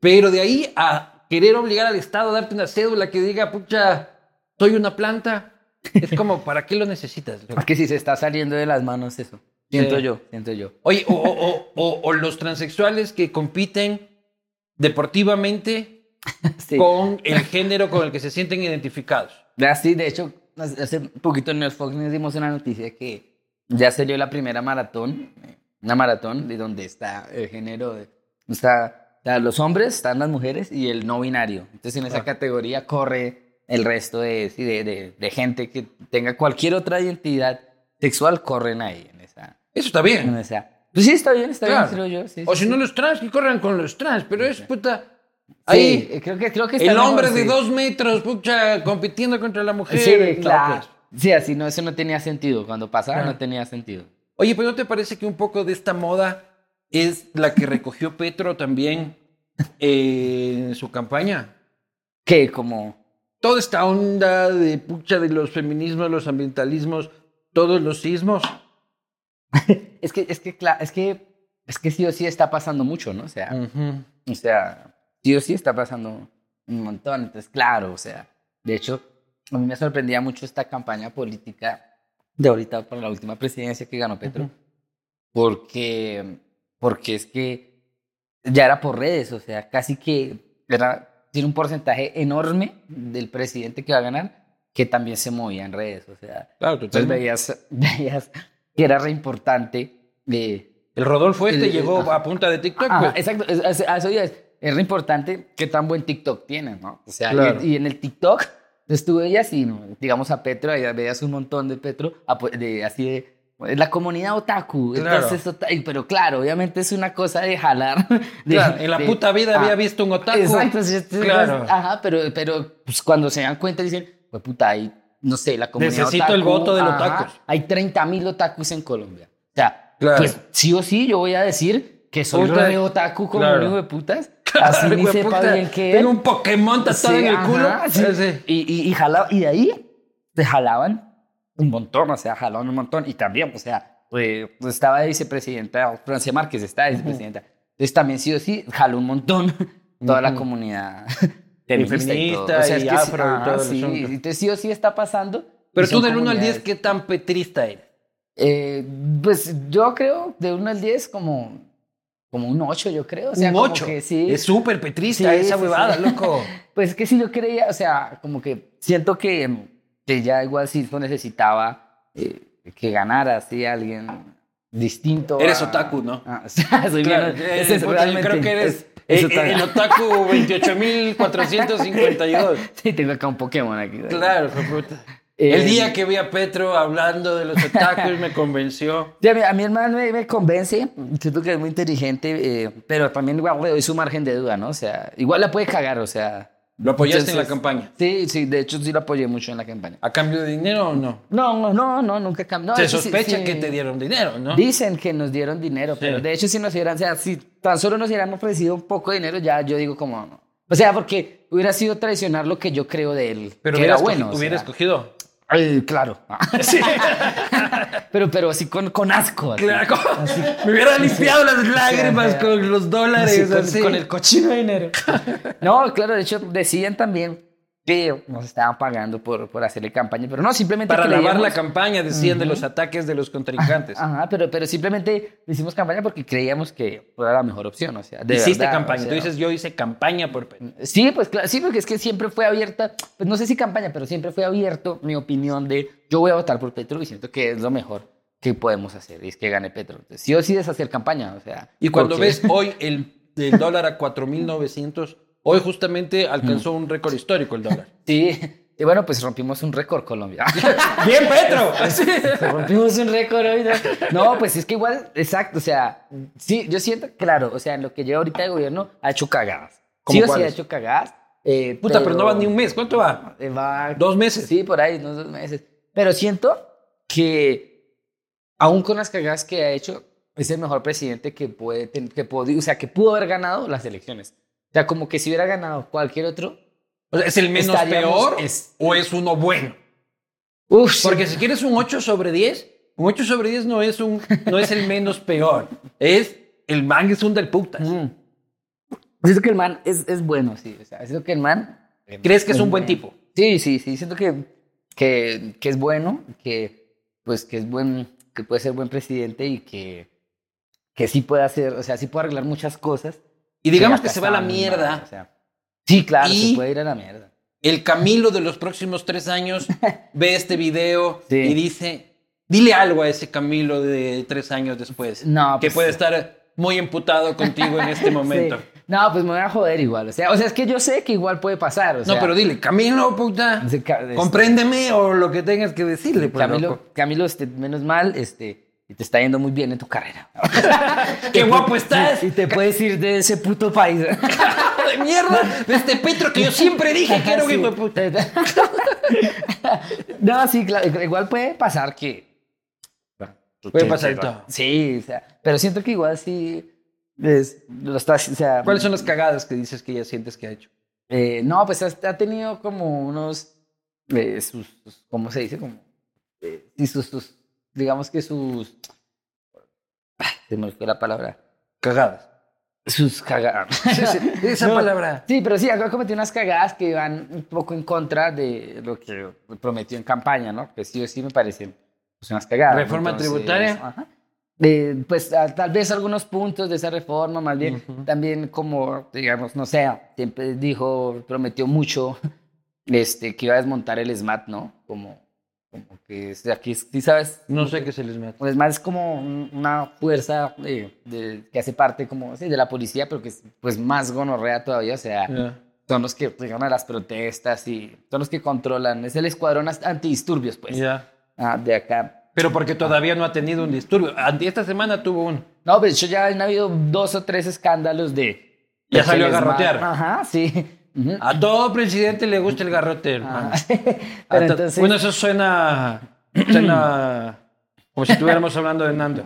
Pero de ahí a querer obligar al Estado a darte una cédula que diga, pucha, soy una planta, es como, ¿para qué lo necesitas? loco? Porque si se está saliendo de las manos eso. Siento yo, siento yo. Oye, o, o- o- o- los transexuales que compiten deportivamente Sí. con el género con el que se sienten identificados. Ah, sí, de hecho, hace poquito en el Fox nos dimos una noticia que ya salió la primera maratón, una maratón de donde está el género, de, está, está los hombres, están las mujeres y el no binario. Entonces en esa Ah. categoría corre el resto de, de, de- gente que tenga cualquier otra identidad sexual, corren ahí. Eso está En bien. Pues sí, está bien, está Claro. bien, creo yo. sí, O sí, si no los trans, que corran con los trans, pero es puta. Sí, Ahí, creo que, creo que está el mejor, hombre de dos metros, pucha, compitiendo contra la mujer. Sí, claro. pues. Sí, así no, eso no tenía sentido. Cuando pasaba Claro. no tenía sentido. Oye, pero ¿no te parece que un poco de esta moda es la que recogió Petro también eh, en su campaña? Que como... Toda esta onda de pucha de los feminismos, los ambientalismos, todos los sismos. Es que, es que, es que, es que sí o sí está pasando mucho, ¿no? O sea, Ujú. o sea, sí o sí está pasando un montón. Entonces, claro, o sea, de hecho, a mí me sorprendía mucho esta campaña política de ahorita para la última presidencia que ganó Petro, Ujú. porque, porque es que ya era por redes, o sea, casi que era, tiene un porcentaje enorme del presidente que va a ganar que también se movía en redes, o sea, Claro, entonces veías, veías que era re importante. eh, El Rodolfo este El- llegó ajá. a punta de TikTok. Ajá, pues. exacto, es- es- es. Es re importante qué tan buen TikTok tienes, ¿no? O sea, y- Claro. y, en el TikTok, entonces tú veías y, digamos, a Petro, ahí veías un montón de Petro, apo- de, así de, la comunidad otaku. Claro. Entonces, ota- y- pero claro, obviamente es una cosa de jalar. de- Claro, en la de- puta vida ah, había visto un otaku. Exacto, sí, Claro. Ajá, pero, pero pues, cuando se dan cuenta dicen, pues puta, hay, no sé, la comunidad Necesito el otaku, voto de los otakus. Hay 30 mil otakus en Colombia. O sea, Claro. pues sí o sí yo voy a decir que soy re otaku como Claro. un hijo de putas. Así ni sepa puta, bien qué Tengo un Pokémon tatuado Sí, en el ajá, culo. sí. Sí. Y, y, y, jalaba- y de ahí te jalaban un montón, o sea, jalaban un montón. Y también, o sea, pues, pues, estaba de vicepresidenta, Francia Márquez está de vicepresidenta. Entonces también sí o sí jaló un montón toda la Ujú. comunidad Y feminista y, todo. feminista O sea, y es que sí, afro y todo sí, asunto. entonces sí o sí está pasando. Pero y tú del 1 al 10, comunidades. ¿qué tan petrista eres? Eh, pues yo creo de 1 al 10 como, como un 8, yo creo. O sea, un como 8. que sí. Es súper petrista Sí, esa huevada, sí. loco. Pues es que sí, yo creía, o sea, como que siento que, que ya igual Cisco necesitaba eh, que ganara así alguien distinto. Eres a- otaku, ¿no? Ah, o sea, soy Claro, bien- ese es yo creo que eres es- eh, otaku. el otaku 28.452. Sí, tengo acá un Pokémon aquí. Claro, puta. Eh, El día que vi a Petro hablando de los otakus me convenció. A, mi, a mi hermano me, me convence, siento que es muy inteligente, eh, pero también igual le doy su margen de duda, ¿no? O sea, igual la puede cagar, o sea. ¿Lo apoyaste en la campaña? Sí, sí, de hecho sí lo apoyé mucho en la campaña. ¿A cambio de dinero o no? No, no, no, nunca cambió. Se sospecha que te dieron dinero, ¿no? Dicen que nos dieron dinero, pero de hecho si nos hubieran, o sea, si tan solo nos hubieran ofrecido un poco de dinero, ya yo digo como, no. o sea, porque hubiera sido traicionar lo que yo creo de él, Pero que hubiera, era bueno. escogi- o hubiera sea. escogido. Ay, claro. Sí. pero, pero así con, con asco. así. Claro, me hubiera limpiado las lágrimas Sí, con los dólares. Así, con, con el cochino de dinero. no, claro, de hecho decían también que nos estaban pagando por, por hacerle campaña, pero no, simplemente Para lavar la campaña, decían, de los ataques de los contrincantes. Ajá, pero, pero simplemente hicimos campaña porque creíamos que era la mejor opción, o sea, de Hiciste verdad, campaña. o sea, Tú dices, yo hice campaña por. Sí, pues claro, sí, porque es que siempre fue abierta, pues no sé si campaña, pero siempre fue abierto mi opinión de yo voy a votar por Petro y siento que es lo mejor que podemos hacer, y es que gane Petro. Entonces, sí o sí es hacer campaña, o sea. Y cuando porque- ves hoy el, el dólar a 4.900, hoy justamente alcanzó un récord histórico el dólar. Sí, y bueno, pues rompimos un récord Colombia. ¡Bien, Petro! rompimos un récord hoy. ¿no? No, pues es que igual, exacto, o sea, sí, yo siento, claro, o sea, en lo que lleva ahorita el gobierno ha hecho cagadas. ¿Cómo Sí o sí ha hecho cagadas. eh, Puta, pero no va ni un mes. ¿Cuánto va? Eh, va- ¿Dos meses? Sí, por ahí, unos dos meses. Pero siento que, aún con las cagadas que ha hecho, es el mejor presidente que puede, que pudo, o sea, que pudo haber ganado las elecciones. O sea, como que si hubiera ganado cualquier otro. O sea, ¿Es el menos peor es- o es uno bueno? Uf, Porque si quieres un 8 sobre 10, un 8 sobre 10 no es, un, no es el menos peor. Es el man es un del putas. Mm. Siento que el man es, es bueno, sí. O sea, siento que el man. ¿Crees que es un buen tipo? Sí, sí, sí. Siento que, que, que es bueno, que, pues, que es buen, que puede ser buen presidente y que, que sí puede hacer, o sea, sí puede arreglar muchas cosas. Y digamos que se va a la mierda. mal, o sea. sí, claro, Y- se puede ir a la mierda. El Camilo de los próximos tres años ve este video Sí. y dice, dile algo a ese Camilo de tres años después. No, que pues- puede estar muy emputado contigo en este momento. Sí. No, pues me voy a joder igual. O sea, o sea, es que yo sé que igual puede pasar. O sea, no, pero dile, Camilo, puta, este- compréndeme o lo que tengas que decirle. pues, Camilo, loco. Camilo este, menos mal, este, y te está yendo muy bien en tu carrera. ¡Qué guapo estás! Y te puedes ir de ese puto país. de mierda de este Petro que yo siempre dije que era un hijo de puta. no, sí, claro, igual puede pasar que... Puede pasar todo. Sí, o sea, pero siento que igual sí es, lo está, o sea... ¿Cuáles son las cagadas que dices que ya sientes que ha hecho? Eh, no, pues ha, ha tenido como unos, eh, sus, sus- ¿cómo se dice? Como, eh, sus- digamos que sus, se me fue la palabra, Cagadas. sus cagadas. Esa No, palabra. Sí, pero sí, acá cometió unas cagadas que van un poco en contra de lo que prometió en campaña, ¿no? Que sí o sí me parecen pues, unas cagadas. ¿Reforma tributaria? ajá. Eh, pues a- tal vez algunos puntos de esa reforma, más bien también como, digamos, no sé, siempre dijo, prometió mucho este, que iba a desmontar el SMAT, ¿no? Como, como que es- aquí, sí sabes, No sé qué se les mete. el SMAT es como un- una fuerza eh, de- que hace parte como, sí, de la policía, pero que es pues más gonorrea todavía, o sea, son los que llegan a las protestas y son los que controlan, es el escuadrón antidisturbios, pues, Ya. ah, de acá. Pero porque todavía no ha tenido un disturbio. Esta semana tuvo uno. No, pero de hecho ya han habido dos o tres escándalos de... Ya de salió a garrotear. Ajá, sí. Ujú. A todo presidente le gusta el garrote, hermano. Ajá. A Pero to- entonces, Bueno, eso suena, suena como si estuviéramos hablando de Nando.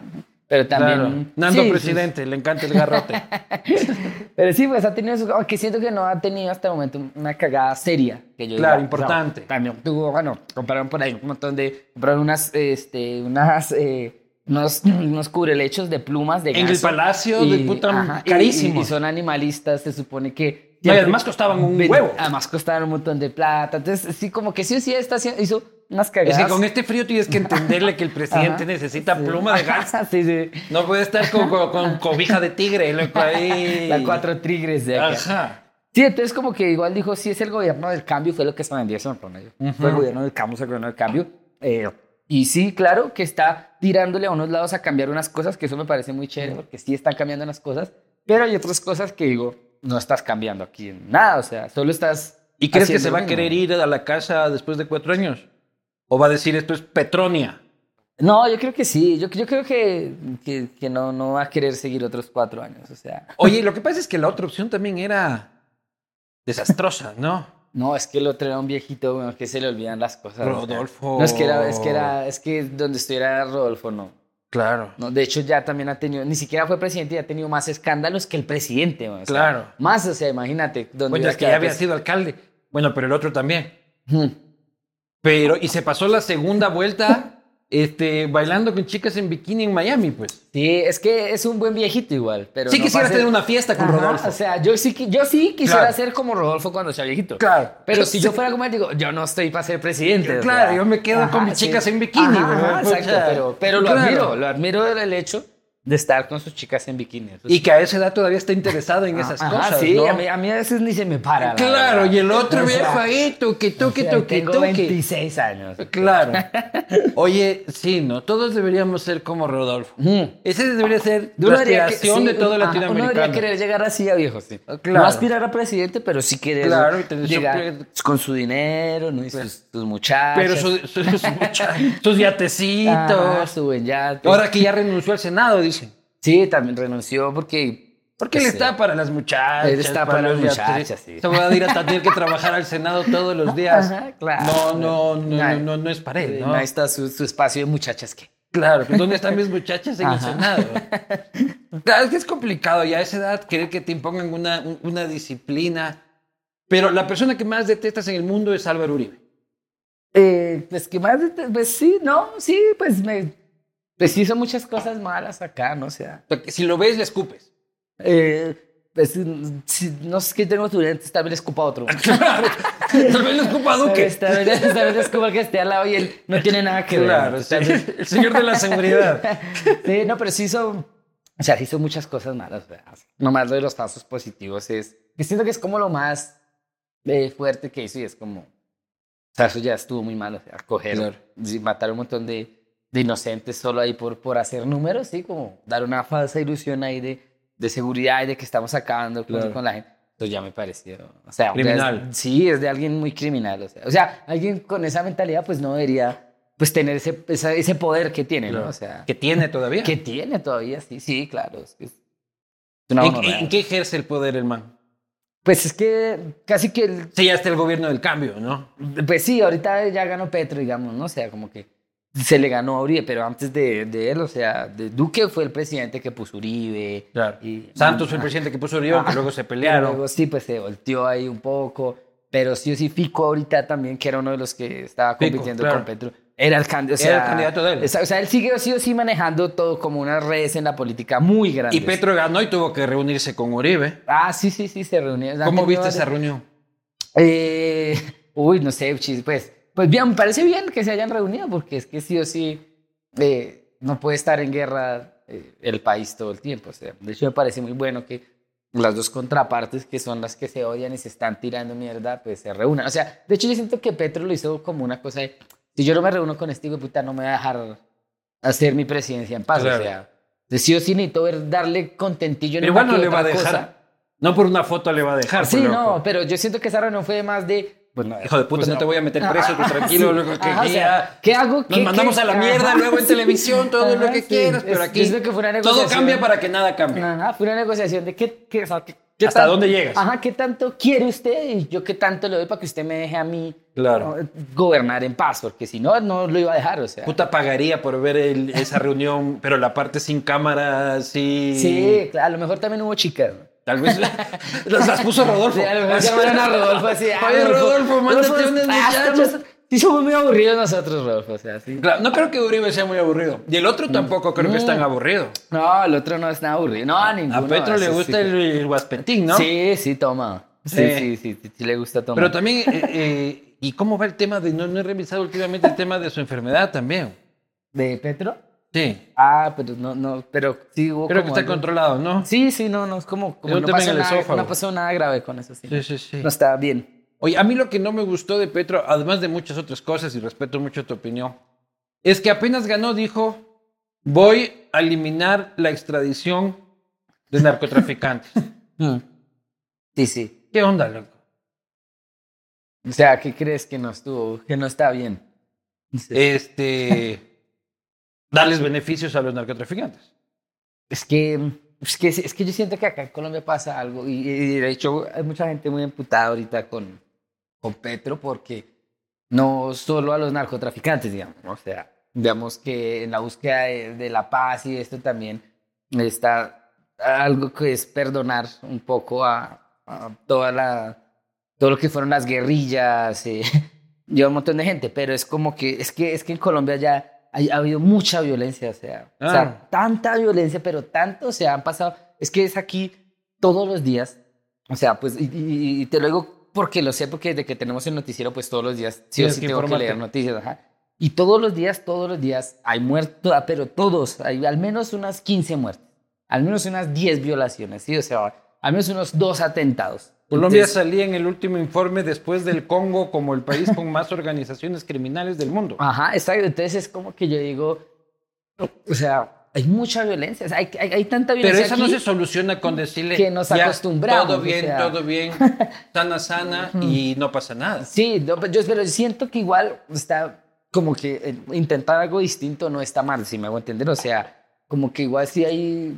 pero también... Claro. Nando sí, presidente, le encanta el garrote. sí. Pero sí, pues ha tenido su... Que siento que no ha tenido hasta el momento una cagada seria. Que yo Claro, diga, importante. no, también tuvo, bueno, compraron por ahí un montón de... Compraron unas, este, unas... eh, unos, unos cubrelechos de plumas de En el palacio de puta, y- carísimos. Y, y son animalistas, se supone que... Y además costaban un huevo. Además costaban un montón de plata. Entonces, sí, como que sí sí está haciendo, hizo unas Es cagadas. que con este frío tienes que entenderle que el presidente Ajá. necesita pluma de gas. sí, sí. No puede estar con, con- con cobija de tigre, loco, ahí. La cuatro tigres de acá. Ajá. Sí, entonces como que igual dijo, sí es el gobierno del cambio, fue lo que se vendió eso con ellos. Fue el gobierno del cambio, es el gobierno del cambio. Eh, y sí, claro, que está tirándole a unos lados a cambiar unas cosas, que eso me parece muy chévere, porque sí están cambiando unas cosas, pero hay otras cosas que digo, no estás cambiando aquí en nada, o sea, solo estás... ¿Y crees que se va a querer ir a la casa después de cuatro años? ¿O va a decir esto es Petronia? No, yo creo que sí, yo, yo creo que, que, que no, no va a querer seguir otros cuatro años, o sea... Oye, lo que pasa es que la otra opción también era desastrosa, ¿no? No, es que el otro era un viejito, bueno, que se le olvidan las cosas. Rodolfo. No, es que era, es que era, es que donde estuviera Rodolfo, no. Claro. No, de hecho, ya también ha tenido, ni siquiera fue presidente, ya ha tenido más escándalos que el presidente. o sea, Claro. Más, o sea, imagínate. Donde Bueno, es que ya había sido alcalde. Bueno, pero el otro también. hmm. Pero, y se pasó la segunda vuelta este, bailando con chicas en bikini en Miami, pues. Sí, es que es un buen viejito igual, pero Sí no quisiera tener una fiesta con Ajá, Rodolfo. O sea, yo sí, yo sí quisiera Claro. ser como Rodolfo cuando sea viejito. Claro. Pero si yo fuera como él, digo, yo no estoy para ser presidente. Claro, yo me quedo con mis chicas en bikini, Ajá, exacto, pero, pero lo Claro. admiro, lo admiro el hecho de estar con sus chicas en bikini. Eso Y que a esa edad todavía está interesado en esas Ajá, cosas, sí, ¿no? a, mí, a mí a veces ni se me para. la Claro, y el otro O sea, viejo ahí, tuque, tuque, o sea, tuque, Tengo tuque. 26 años. Claro. Oye, sí, ¿no? Todos deberíamos ser como Rodolfo. Ese debería ser la aspiración sí, de todo ajá, Uno debería querer llegar así a viejo, sí. Claro. No aspirar a presidente, pero sí querer Claro, llegar con su dinero, ¿no? Y sus, sus muchachas. Pero su- su- sus, yatecitos. Su buen yate. Ahora que ya renunció al Senado, dicen. Sí, también renunció porque... Porque él pues, está eh, para las muchachas. Él está para las muchachas, sí. Se va a ir a tener que trabajar al Senado todos los días. Ajá, claro. No, no, no, Ay. no, no es para él, ¿no? Ahí está su, su espacio de muchachas que... Claro, pues, ¿dónde están mis muchachas en el Senado? Claro, es que es complicado ya a esa edad querer que te impongan una, un- una disciplina. Pero la persona que más detestas en el mundo es Álvaro Uribe. Eh, pues que más, pues sí, no, sí, pues me, pues hizo muchas cosas malas acá, ¿no? O sea, Si lo ves, le escupes. eh, pues si, no sé qué tengo estudiantes, tal vez le escupa a otro. Tal vez le escupa a Duque. tal vez- tal vez le escupa al que esté al lado y él no tiene nada que ver. Sí. Vez- el señor de la seguridad. Sí, no, pero sí hizo, o sea, hizo muchas cosas malas. sea, Nomás lo de los pasos positivos es, que siento que es como lo más eh, fuerte que hizo y es como, o sea, eso ya estuvo muy mal, o sea, coger, Claro. sí, matar un montón de, de inocentes solo ahí por, por hacer números, sí, como dar una falsa ilusión ahí de, de seguridad y de que estamos acabando con, Claro. con la gente. Entonces ya me pareció, o sea, Criminal. es- sí, es de alguien muy criminal, o sea, o sea, alguien con esa mentalidad pues no debería pues tener ese, ese poder que tiene, ¿no? O sea, Que tiene todavía. que tiene todavía, sí, sí, claro. Es, que es una ¿En, gonorrea. en qué ejerce el poder el man? Pues es que casi que, el- Sí, ya está el gobierno del cambio, ¿no? pues sí, ahorita ya ganó Petro, digamos, ¿no? O sea, como que se le ganó a Uribe, pero antes de, de él, o sea, de Duque fue el presidente que puso Uribe. Claro. Y, Santos fue el presidente que puso Uribe, que luego se pelearon. Luego sí, pues se volteó ahí un poco. Pero sí o sí, Fico ahorita también, que era uno de los que estaba Fico, compitiendo claro. con Petro. Era el, o Era el candidato de él. O sea, él sigue sí o sí manejando todo como unas redes en la política muy grandes. Y Petro ganó y tuvo que reunirse con Uribe. Ah, sí, sí, sí, se reunieron. ¿Cómo viste esa reunión? Eh, uy, no sé, pues, pues bien, me parece bien que se hayan reunido, porque es que sí o sí eh, no puede estar en guerra eh, el país todo el tiempo. O sea, de hecho, me parece muy bueno que las dos contrapartes, que son las que se odian y se están tirando mierda, pues se reúnan. O sea, de hecho, yo siento que Petro lo hizo como una cosa de, si yo no me reúno con este hijo de puta, no me va a dejar hacer mi presidencia en paz. Claro. O sea, de sí o sí necesito ver, darle contentillo en Pero igual no le va a dejar. cosa. No por una foto le va a dejar. Sí, no, pero yo siento que esa reunión fue más de. Pues no, Hijo de puta, pues no te voy a meter preso, tú Ajá, tranquilo, sí. luego que Ajá, o sea, ¿Qué hago? Nos ¿Qué- mandamos qué? a la mierda, Ajá, luego en sí. televisión, todo lo Ajá, que sí. quieras, pero Es- aquí yo siento que fue una todo negociación. cambia para que nada cambie. Ajá, fue una negociación de qué, qué, o sea, qué- qué ¿Hasta dónde llegas? Ajá, ¿qué tanto quiere usted y yo qué tanto le doy para que usted me deje a mí Claro. ¿no? gobernar en paz? Porque si no, no lo iba a dejar, o sea. Puta pagaría por ver el- esa reunión, pero la parte sin cámara, sí. Sí, claro, a lo mejor también hubo chicas. ¿no? Tal vez la- las, las puso Rodolfo. Sí, a lo mejor llamaron a Rodolfo así. ah, Oye, Rodolfo, mándate unas muchachas. estamos- Sí, somos muy aburridos nosotros, Rodolfo, o sea, sí. Claro, no creo que Uribe sea muy aburrido. Y el otro tampoco creo que es tan aburrido. No, el otro no es nada aburrido. No, ninguno. A Petro le gusta sí. el, el guaspetín, ¿no? Sí, sí, toma. Sí, Sí. sí, sí, sí, sí, le gusta tomar. Pero también, eh, eh, ¿y cómo va el tema de, no, no he revisado últimamente el tema de su enfermedad también? ¿De Petro? Sí, Ah, pero no, no, pero sí hubo creo que está algo- controlado, ¿no? Sí, sí, no, no, es como, no, pasó nada, no pasó nada grave con eso, sí. Sí, sí, sí. No está bien. Oye, a mí lo que no me gustó de Petro, además de muchas otras cosas, y respeto mucho tu opinión, es que apenas ganó, dijo, voy a eliminar la extradición de narcotraficantes. Sí, sí. ¿Qué onda, loco? O sea, ¿qué crees que no estuvo, que no está bien? Este, darles beneficios a los narcotraficantes. Es que, es que, es que yo siento que acá en Colombia pasa algo y, y de hecho hay mucha gente muy emputada ahorita con, con Petro porque no solo a los narcotraficantes, digamos, o sea, digamos que en la búsqueda de, de la paz y esto también está algo que es perdonar un poco a, a toda la, todo lo que fueron las guerrillas eh, y a un montón de gente, pero es como que, es que, es que en Colombia ya ha habido mucha violencia, o sea, o Ah. sea, tanta violencia, pero tanto, o sea, han pasado, es que es aquí todos los días, o sea, pues, y, y- y te lo digo porque lo sé, porque desde que tenemos el noticiero, pues todos los días, sí o sí que tengo que informarte. leer noticias, ajá. Y todos los días, todos los días hay muertos, ah, pero todos, hay al menos unas 15 muertes, al menos unas 10 violaciones, ¿sí? O sea, al menos unos dos atentados. Colombia Entonces- salía en el último informe después del Congo como el país con más organizaciones criminales del mundo. Ajá, exacto. Entonces es como que yo digo, o sea, hay mucha violencia, o sea, hay, hay, hay tanta Pero violencia. esa no aquí. se soluciona con decirle que nos "Ya, acostumbramos, Todo o bien, sea". todo bien, sana, sana y no pasa nada. Sí, no, pero yo pero siento que igual está como que eh, intentar algo distinto no está mal, si me hago entender. O sea, como que igual sí hay.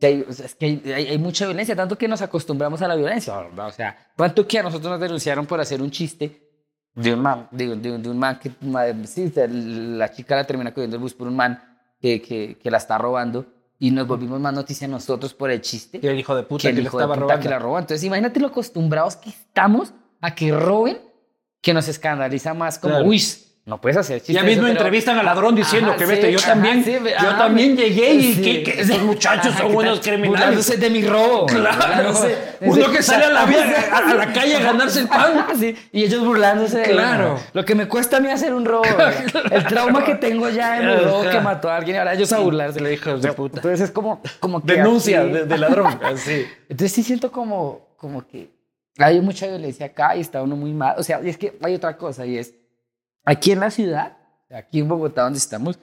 Es que hay, hay- hay mucha violencia, tanto que nos acostumbramos a la violencia, ¿verdad? O sea, tanto que a nosotros nos denunciaron por hacer un chiste de un man, de, un- de un- de un man que, sí, la chica la termina cogiendo el bus por un man que, que, que la está robando y nos volvimos más noticia nosotros por el chiste Que el hijo de puta que que, el le hijo de estaba puta robando. que la roba. Entonces, imagínate lo acostumbrados que estamos a que roben, que nos escandaliza más como, Claro. uy, no puedes hacer chiste Ya de mismo pero- entrevistan al ladrón diciendo Ajá, que sí, vete, yo ajá, también, sí, yo ajá, también llegué y que, que estos muchachos son ¿qué unos tal? criminales. Burlándose de mi robo. Claro, uno que sale a la, vida, a, la calle a ganarse el pan. Sí, Y ellos burlándose de Claro. uno. Lo que me cuesta a mí hacer un robo. El trauma que tengo ya en mi robo que mató a alguien ahora ellos a burlarse. Le hijos de puta. Entonces es como, como que Denuncia de, de ladrón. Así. Entonces sí siento como, como que hay mucha violencia acá y está uno muy mal. O sea, y es que hay otra cosa y es, aquí en la ciudad, aquí en Bogotá donde estamos,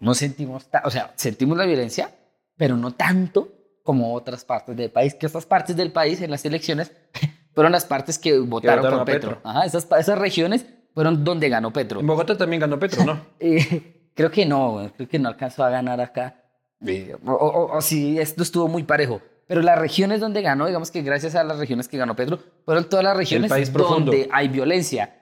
no sentimos, o sea, sentimos la violencia, pero no tanto como otras partes del país, que estas partes del país en las elecciones fueron las partes que votaron, por Petro. Petro. Ajá, esas, esas regiones fueron donde ganó Petro. En Bogotá también ganó Petro, ¿no? Eh, creo que no, creo que no alcanzó a ganar acá. Eh, o, o, o sí, esto estuvo muy parejo. Pero las regiones donde ganó, digamos que gracias a las regiones que ganó Petro, fueron todas las regiones país profundo. donde hay violencia.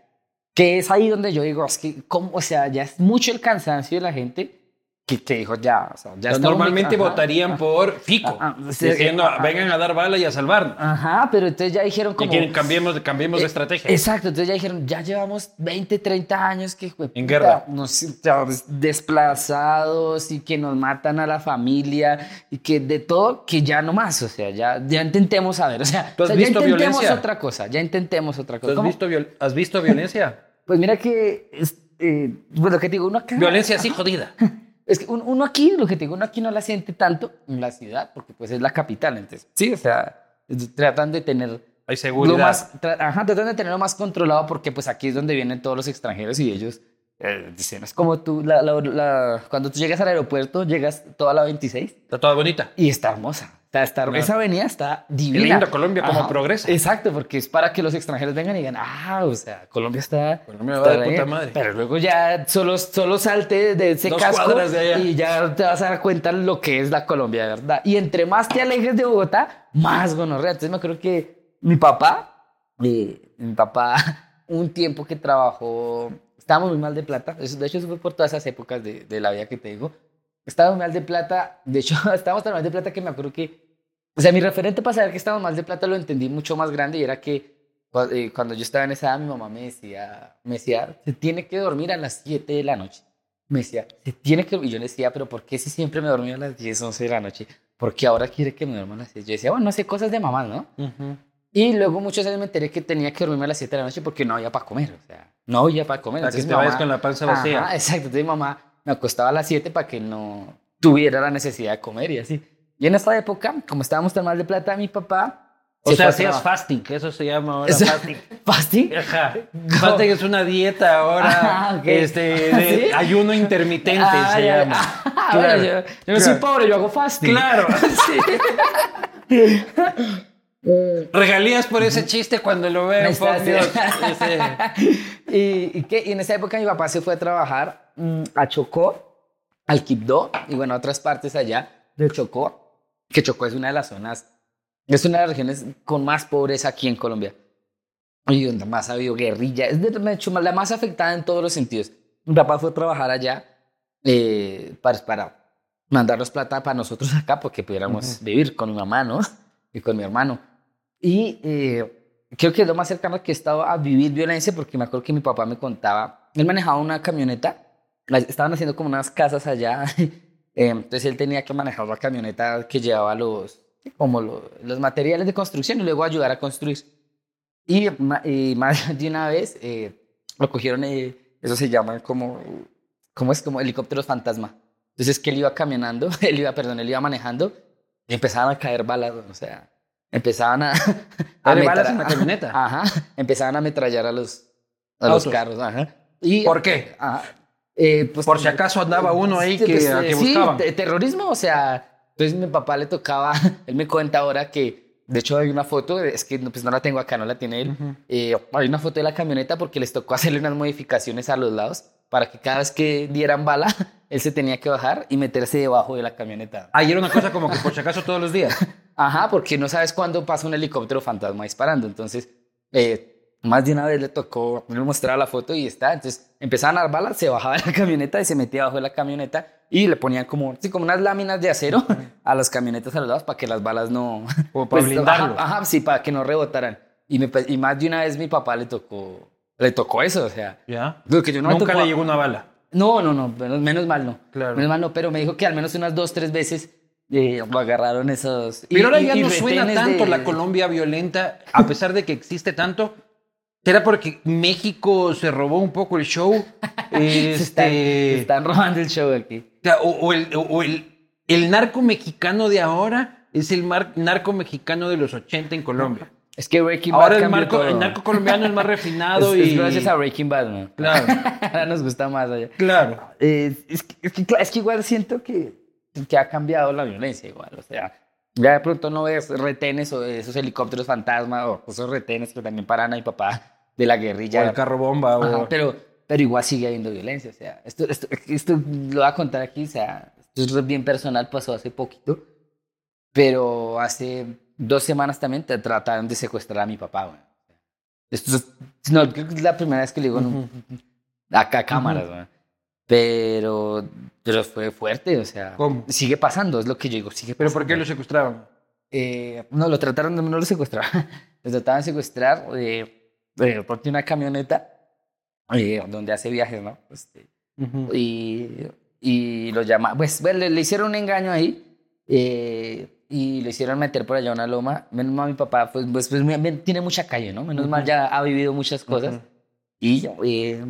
Que es ahí donde yo digo, es que, ¿cómo? o sea, ya es mucho el cansancio de la gente que, que dijo ya. O sea, ya muy- Normalmente votarían ajá. por Fico, Ah, ah, sí, diciendo, vengan a dar bala y a salvarnos. Ajá, pero entonces ya dijeron Y como. quieren, cambiemos, cambiemos de Eh, estrategia. Exacto, entonces ya dijeron, ya llevamos 20, 30 años que En guerra. nos ya, desplazados y que nos matan a la familia y que de todo, que ya no más, o sea, ya, ya intentemos saber, o sea, ¿Tú has o sea, ya intentemos violencia? otra cosa, ya intentemos otra ¿Tú cosa. has, ¿Cómo? visto viol- ¿Has visto violencia? Pues mira que, es, eh, pues lo que te digo, uno acá... violencia así jodida. Es que un- uno aquí, lo que te digo, uno aquí no la siente tanto en la ciudad, porque pues es la capital, entonces, sí, o sea, tratan de tener Hay lo seguridad. más, tra- ajá, tratan de tenerlo más controlado porque pues aquí es donde vienen todos los extranjeros y ellos eh, dicen, es como tú, la- la- la- cuando tú llegas al aeropuerto, llegas toda la 26 Está toda bonita. y está hermosa. Está, está- Claro. Esa avenida está divina. Lindo Colombia, cómo progresa. Exacto, porque es para que los extranjeros vengan y digan, ah, o sea, Colombia está... Colombia va está de bien". puta madre. Pero luego ya solo, solo salte de ese Dos casco de allá. y ya te vas a dar cuenta lo que es la Colombia, de verdad. Y entre más te alejes de Bogotá, más gonorrea. Entonces me acuerdo que mi papá, eh, mi papá, un tiempo que trabajó, estábamos muy mal de plata. Eso, de hecho, eso fue por todas esas épocas de, de la vida que te digo. Estábamos mal de plata. De hecho, estábamos tan mal de plata que me acuerdo que, o sea, mi referente para saber que estábamos mal de plata lo entendí mucho más grande y era que eh, cuando yo estaba en esa edad, mi mamá me decía, me decía, se tiene que dormir a las 7 de la noche. Me decía, se tiene que... Y yo le decía, pero ¿por qué si siempre me dormía a las 10, 11 de la noche? ¿Por qué ahora quiere que me duerma a las 6? Yo decía, bueno, no sé, cosas de mamá, ¿no? Y luego muchos años me enteré que tenía que dormirme a las 7 de la noche porque no había para comer. O sea, no había para comer. Para que Entonces te mi vayas mamá- con la panza vacía. Ajá, exacto. Entonces mi mamá me acostaba a las 7 para que no tuviera la necesidad de comer y así. Y en esta época, como estábamos tan mal de plata, mi papá... O se sea, hacías fasting, que eso se llama ahora fasting. ¿Fasting? Ajá. Fasting es una dieta ahora, Ah, este, de ¿Sí? ayuno intermitente Ah, se ya, llama. ah, Claro, bueno, yo, yo no soy pobre, yo hago fasting. Claro. Regalías por ese chiste cuando lo veo, sí. Y, y, qué? y en esa época mi papá se fue a trabajar mm, a Chocó, al Quibdó y bueno, a otras partes allá de Chocó, que Chocó es una de las zonas, es una de las regiones con más pobreza aquí en Colombia. Y donde más ha habido guerrilla, es de, hecho la más afectada en todos los sentidos. Mi papá fue a trabajar allá eh, para, para mandarnos plata para nosotros acá, porque pudiéramos vivir con mi mamá, ¿no? Y con mi hermano. Y eh, creo que es lo más cercano que he estado a vivir violencia, porque me acuerdo que mi papá me contaba, él manejaba una camioneta, estaban haciendo como unas casas allá, entonces él tenía que manejar la camioneta que llevaba los, como lo- los materiales de construcción y luego ayudar a construir. Y, y más de una vez eh, lo cogieron, eh, eso se llama como, ¿cómo es? Como helicópteros fantasma. Entonces que él iba caminando, él iba, perdón, él iba manejando y empezaban a caer balas, o sea, empezaban a... ¿Caer metra- balas en la camioneta? Ajá, empezaban a ametrallar a los, a los carros, ajá. Y, ¿Por qué? Ajá, eh, pues, Por si acaso andaba uno ahí que, pues, a que eh, sí, buscaban. te- terrorismo, o sea, entonces mi papá le tocaba, él me cuenta ahora que, de hecho hay una foto, es que pues no la tengo acá, no la tiene él, eh, hay una foto de la camioneta porque les tocó hacerle unas modificaciones a los lados para que cada vez que dieran bala, él se tenía que bajar y meterse debajo de la camioneta. Ahí era una cosa como que por si acaso todos los días. Ajá, porque no sabes cuándo pasa un helicóptero fantasma disparando, entonces... Eh, más de una vez le tocó, me mostraba la foto y está. Entonces empezaban a dar balas, se bajaba de la camioneta y se metía abajo de la camioneta y le ponían como, sí, como unas láminas de acero a las camionetas a los lados para que las balas no. O para blindarlo. Ajá, ajá, sí, para que no rebotaran. Y, me, y más de una vez mi papá le tocó, le tocó eso, o sea. ¿Ya? Lo que yo no me Nunca tocó- le llegó una bala. No, no, no, menos, mal no. Claro. Menos mal no, pero me dijo que al menos unas dos, tres veces eh, agarraron esos. y- Pero ahora y- ya y no suena tanto de- la Colombia violenta, a pesar de que existe tanto. ¿Será porque México se robó un poco el show? Se están, se Este, están robando el show aquí. o o, el, o el- el narco mexicano de ahora es el mar- narco mexicano de los 80 en Colombia. Es que Breaking Bad Ahora el, marco- todo. el narco colombiano es más refinado es, y... es gracias a Breaking Bad. Claro. Ahora nos gusta más allá. Claro. Eh, es, que, es, que, es que igual siento que, que ha cambiado la violencia igual. O sea, ya de pronto no ves retenes o esos helicópteros fantasma o esos retenes que también paran a mi papá de la O guerrilla. el carro bomba. o- Ajá, pero, pero igual sigue habiendo violencia. O sea, esto, esto, esto lo voy a contar aquí. O sea, esto es bien personal, pasó hace poquito. Pero hace dos semanas también te trataron de secuestrar a mi papá. güey. Esto es, no, creo que es la primera vez que le digo en un- acá a cámaras. güey. Pero, pero fue fuerte, o sea, ¿Cómo? sigue pasando, es lo que yo digo, sigue ¿Pero pasando. por qué lo secuestraban? Eh, no, lo trataron, no lo secuestraron. lo trataban de secuestrar eh, eh, porque una camioneta eh, donde hace viajes, ¿no? Este, y, y lo llama, pues bueno, le, le hicieron un engaño ahí eh, y lo hicieron meter por allá a una loma. Menos mal mi papá, pues, pues, pues, tiene mucha calle, ¿no? Menos mal ya ha vivido muchas cosas. Ujú. Y eh,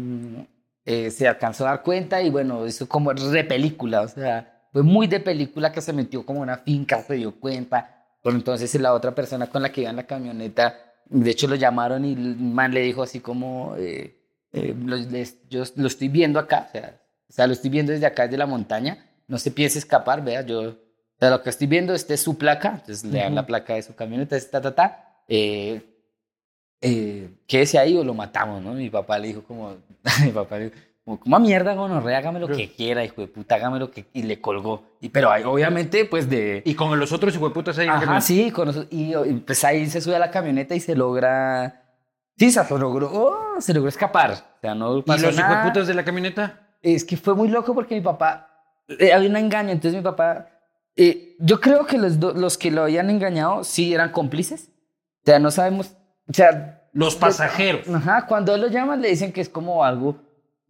eh, se alcanzó a dar cuenta y bueno, eso como de película, o sea, fue muy de película que se metió como una finca, se dio cuenta. Pero entonces la otra persona con la que iba en la camioneta, de hecho lo llamaron y el man le dijo así como, eh, eh, lo- les- yo lo estoy viendo acá, o sea, o sea, lo estoy viendo desde acá, desde la montaña, no se piense escapar, vea, yo, o sea, lo que estoy viendo, esta es su placa, entonces le dan la placa de su camioneta, ta, ta, ta, eh, eh, quédese ahí o lo matamos, ¿no? Mi papá le dijo como, mi papá le dijo, como, como mierda, gonorrea, hágame lo que quiera, hijo de puta, hágame lo que... Y le colgó. Y, pero ahí, obviamente, pues de... Y con los otros hijueputas ahí. en la Ajá, sí, con eso- y, y, pues ahí se sube a la camioneta y se logra... Sí, se logró, oh, se logró escapar. O sea, no ¿Y pasó los nada. hijueputas de la camioneta? Es que fue muy loco porque mi papá, eh, había un engaño, entonces mi papá, eh, yo creo que los, do- los que lo habían engañado sí eran cómplices. O sea, no sabemos, o sea... Los pasajeros. Ajá, cuando él lo llaman le dicen que es como algo...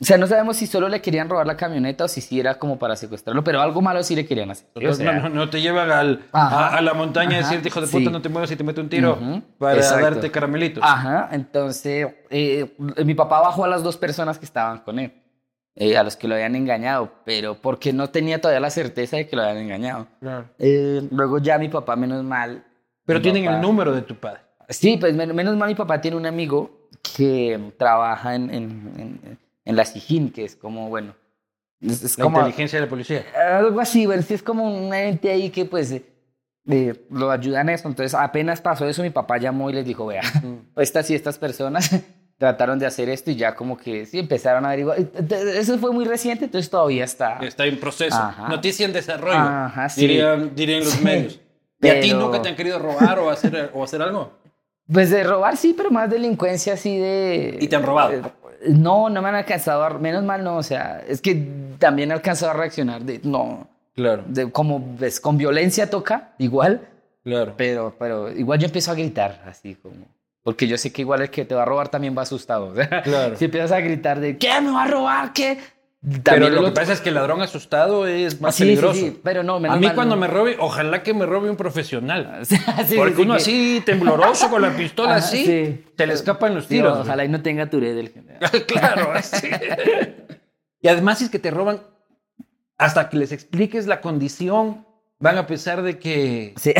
O sea, no sabemos si solo le querían robar la camioneta o si sí era como para secuestrarlo, pero algo malo sí le querían hacer. O sea, no, no- no te llevan al, Ajá. a, a la montaña a Ajá, decirte, hijo de puta, sí. no te muevas y te meto un tiro Ujú, para exacto. darte caramelitos. Ajá, entonces eh, mi papá bajó a las dos personas que estaban con él, eh, a los que lo habían engañado, pero porque no tenía todavía la certeza de que lo habían engañado. Claro. Eh, luego ya mi papá, menos mal. Pero tienen papá- el número de tu padre. Sí, pues men- menos mal mi papá tiene un amigo que trabaja en, en, en, en la SIJIN, que es como, bueno, es, es La como inteligencia de la policía. algo así, bueno, sí es como un ente ahí que pues eh, eh, lo ayuda en eso. Entonces apenas pasó eso, mi papá llamó y les dijo, vea, estas y estas personas trataron de hacer esto y ya como que sí empezaron a averiguar. Entonces, Eso fue muy reciente, entonces todavía está. Está en proceso. Ajá. Noticia en desarrollo. Ajá, sí. dirían, dirían los Sí, medios. ¿Y a ti pero- nunca te han querido robar o hacer, o hacer algo? Pues de robar sí, pero más delincuencia así de... ¿Y te han robado? No, no me han alcanzado, a- menos mal no, o sea, es que también he alcanzado a reaccionar de, no, Claro, de, como ves, con violencia toca, igual, claro. pero, pero igual yo empiezo a gritar, así como, porque yo sé que igual el que te va a robar también va asustado, o sea, Claro. si empiezas a gritar de, ¿qué me va a robar? ¿Qué? Pero lo que pasa es que el ladrón asustado es más Sí, sí, peligroso. sí, pero no, menos a mí mal cuando no. me robe, ojalá que me robe un profesional. Porque uno que- así, tembloroso, con la pistola Ajá, así, sí. te le escapan los tiros. ojalá y no tenga Tourette el general. claro, sí. Y además si es que te roban, hasta que les expliques la condición, van a pensar de que... Sí.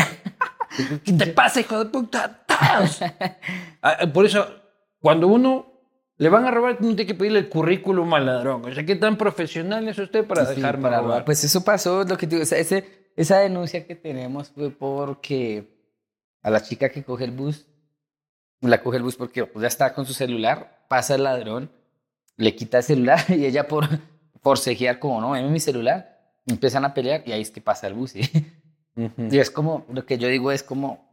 ¿Qué te pasa, hijo de puta? Ah, Por eso, cuando uno le van a robar, uno tiene que pedirle el currículum al ladrón. O sea, ¿qué tan profesional es usted para Sí, dejarme para robar? Pues eso pasó, lo que digo, o sea, ese- esa denuncia que tenemos fue porque a la chica que coge el bus, la coge el bus porque pues, ya está con su celular, pasa el ladrón, le quita el celular y ella por forcejear como, no, dame mi celular, empiezan a pelear y ahí es que pasa el bus. Y es como, lo que yo digo es como,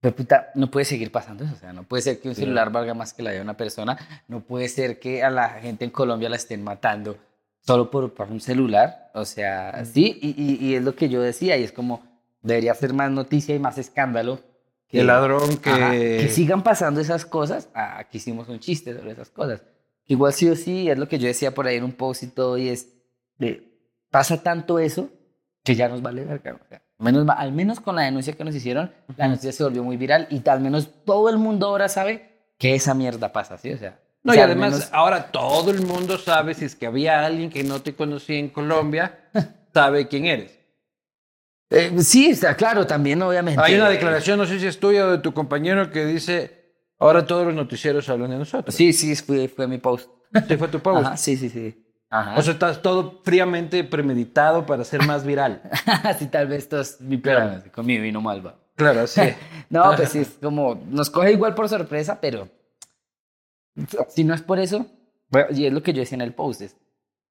pero puta, no puede seguir pasando eso. O sea, no puede ser que un celular valga más que la de una persona. No puede ser que a la gente en Colombia la estén matando solo por, por un celular. O sea, sí, y, y, y, es lo que yo decía, y es como, debería ser más noticia y más escándalo. Que, el ladrón que... Ajá, que sigan pasando esas cosas. Ah, aquí hicimos un chiste sobre esas cosas. Igual sí o sí, es lo que yo decía por ahí en un post y todo, y es, de, pasa tanto eso que ya nos vale verga. O sea, menos, al menos con la denuncia que nos hicieron, la noticia se volvió muy viral y al menos todo el mundo ahora sabe que esa mierda pasa, ¿sí? O sea, no, o sea, y además menos... ahora todo el mundo sabe si es que había alguien que no te conocía en Colombia, sabe quién eres. Eh, sí, está claro, también obviamente. Hay una declaración, no sé si es tuya o de tu compañero, que dice, ahora todos los noticieros hablan de nosotros. Sí, sí, fue, fue mi post. ¿Sí fue tu post? Ajá, sí, sí, sí. Ajá. O sea, estás todo fríamente premeditado para ser más viral. sí, tal vez esto es mi plan con mi vino malva. Claro, sí. no, pues sí, es como, nos coge igual por sorpresa, pero si no es por eso, bueno, y es lo que yo decía en el post, es,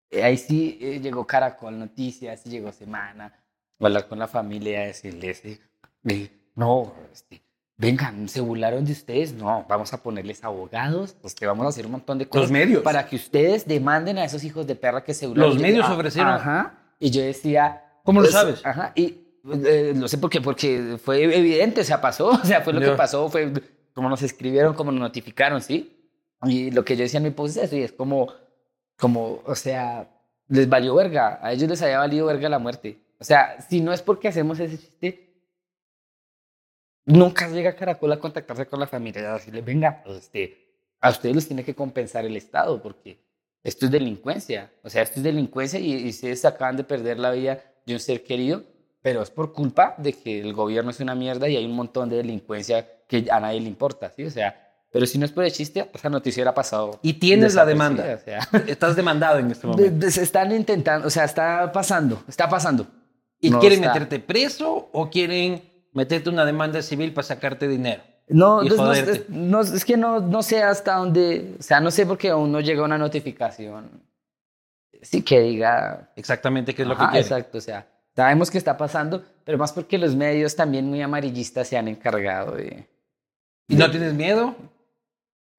eh, ahí sí eh, llegó Caracol Noticias, llegó Semana, hablar con la familia, decirles, eh, no, este, vengan, se burlaron de ustedes, no, vamos a ponerles abogados, pues que vamos a hacer un montón de cosas. Los medios. Para que ustedes demanden a esos hijos de perra que se burlaron. Los medios ah, ofrecieron. Ajá. Y yo decía. ¿Cómo lo pues, sabes? Ajá. Y eh, lo sé porque, porque fue evidente, o sea, pasó, o sea, fue lo que pasó, fue como nos escribieron, como nos notificaron, ¿sí? Y lo que yo decía en mi post es eso, y es como, como, o sea, les valió verga, a ellos les había valido verga la muerte. O sea, si no es porque hacemos ese chiste, nunca llega Caracol a contactarse con la familia y a decirles, venga, este, a ustedes los tiene que compensar el Estado, porque esto es delincuencia. O sea, esto es delincuencia y, y ustedes acaban de perder la vida de un ser querido, pero es por culpa de que el gobierno es una mierda y hay un montón de delincuencia que a nadie le importa, ¿sí? O sea, pero si no es por el chiste, esa noticia hubiera pasado. Y tienes la demanda. O sea, Estás demandado en este momento. están intentando, o sea, está pasando, está pasando. ¿Y No quieren está. meterte preso o quieren meterte una demanda civil para sacarte dinero? No, pues, no, es, no, es que no, no sé hasta dónde, o sea, no sé porque aún no llega una notificación. Sí que diga. Exactamente qué es lo Ajá, que quieren. Exacto, o sea, sabemos que está pasando, pero más porque los medios también muy amarillistas se han encargado de. ¿Y no tienes miedo?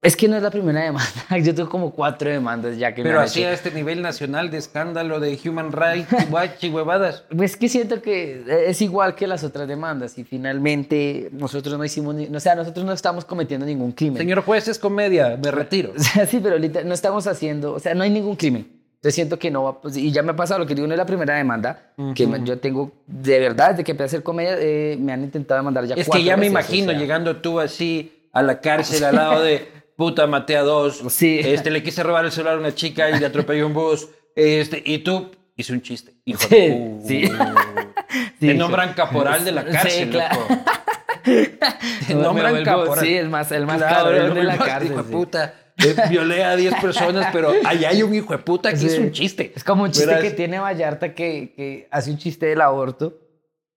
Es que no es la primera demanda, yo tengo como cuatro demandas ya que me Pero han así hecho. a este nivel nacional de escándalo de Human Rights Watch y huevadas. Pues que siento que es igual que las otras demandas y finalmente nosotros no hicimos, ni, o sea, nosotros no estamos cometiendo ningún crimen. Señor juez, es comedia, me retiro. Sí, pero ahorita no estamos haciendo, o sea, no hay ningún crimen. Yo siento que no va, pues, y ya me ha pasado lo que digo, no es la primera demanda, que me- yo tengo, de verdad, desde que empecé a hacer comedia, eh, me han intentado demandar ya Es cuatro que ya me veces, o imagino sea. llegando tú así a la cárcel al lado de puta, maté a dos. Sí. Este, le quise robar el celular a una chica y le atropelló un bus. Este, y tú hice un chiste. Hijo Sí, de sí. Te Sí, nombran caporal de la sí, cárcel, claro. loco. Te nombran caporal. Sí, el más, el más Claro, cabrón el de la cárcel. Hijo de sí. puta. Eh, violé a 10 personas, pero allá hay un hijo de puta que Sí. es un chiste. Es como un chiste que tiene Vallarta que, que hace un chiste del aborto.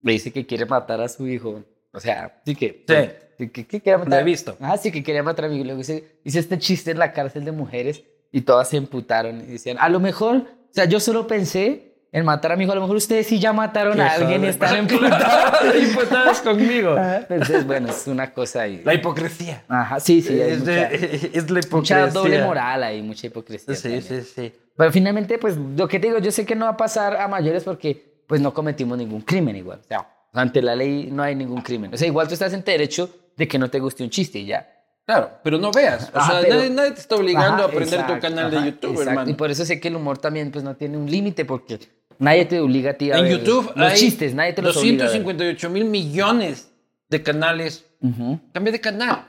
Le dice que quiere matar a su hijo. O sea, sí que. Sí. sí que, que quiere matar. Lo he visto. Ah, sí, que quería matar a mi hijo. Luego hice, hice este chiste en la cárcel de mujeres y todas se emputaron y decían, a lo mejor, o sea, yo solo pensé en matar a mi hijo. A lo mejor ustedes sí ya mataron a alguien y están emputados. Claro, imputadas conmigo. Ajá, Entonces, bueno, es una cosa ahí. La hipocresía. Ajá, sí, sí. es, mucha, de- es la hipocresía. mucha doble moral ahí, mucha hipocresía. Sí, también. sí, sí. Pero finalmente, pues lo que te digo, yo sé que no va a pasar a mayores porque pues no cometimos ningún crimen igual. O sea, ante la ley no hay ningún crimen. O sea, igual tú estás en derecho de que no te guste un chiste y ya. Claro, pero no veas. O Ajá, sea, pero- nadie, nadie te está obligando Ajá, a aprender exacto, tu canal de ajá, YouTube, exacto. hermano. Y por eso sé que el humor también pues no tiene un límite porque nadie te obliga a ti a En ver YouTube los hay chistes, nadie te los obliga a ver. 258 mil millones de canales. Ujú. Cambia de canal.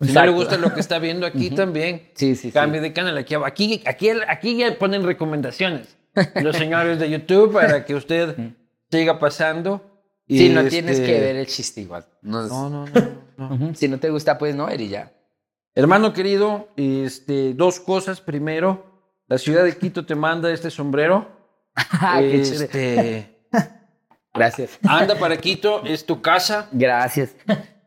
Si no le gusta lo que está viendo aquí también, Sí, sí, sí. cambie de canal. Aquí, aquí, aquí, aquí ya ponen recomendaciones los señores de YouTube para que usted siga pasando. Y Sí, no este- tienes que ver el chiste igual. No, es- No, no, no. no. Ujú. Si no te gusta, pues no ver y ya. Hermano querido, este, dos cosas. Primero, la ciudad de Quito te manda este sombrero. Ah, este, Gracias. anda para Quito, es tu casa. Gracias.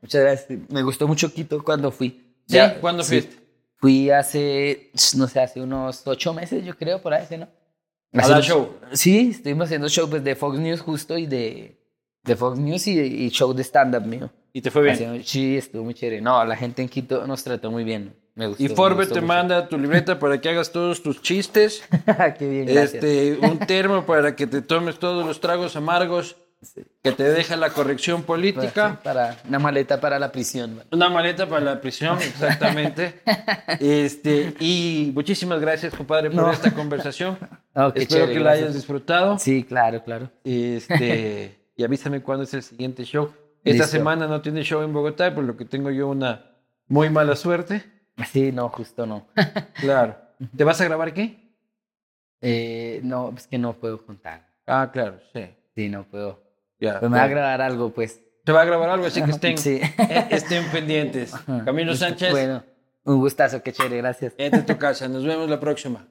Muchas gracias. Me gustó mucho Quito cuando fui. Sí, Ya, ¿cuándo sí. fuiste? Fui hace, no sé, hace unos ocho meses, yo creo, por ahí, ¿sí, ¿no? A show. Sí, estuvimos haciendo show pues, de Fox News justo y de, de Fox News y, y show de stand-up mío. Y te fue bien. Sí, estuvo muy chévere. No, la gente en Quito nos trató muy bien. Me gustó. Y Forbes te mucho. manda tu libreta para que hagas todos tus chistes. Qué bien, gracias. este, un termo para que te tomes todos los tragos amargos que te deja la corrección política. Para una maleta para la prisión. Una maleta para la prisión, exactamente. Este, y muchísimas gracias, compadre, por No. esta conversación. Oh, Espero chévere, que la hayas disfrutado. Sí, claro, claro. Este, y avísame cuándo es el siguiente show. Esta Listo. semana no tiene show en Bogotá, por lo que tengo yo una muy mala suerte. Sí, no, justo no. Claro. ¿Te vas a grabar qué? Eh, no, es que no puedo contar. Ah, claro, sí. Sí, no puedo. Ya, Pues me va a grabar algo, pues. Te va a grabar algo, así que estén, Sí. eh, estén pendientes. Camilo Sánchez, Bueno, un gustazo, qué chévere, gracias. esta es tu casa. Nos vemos la próxima.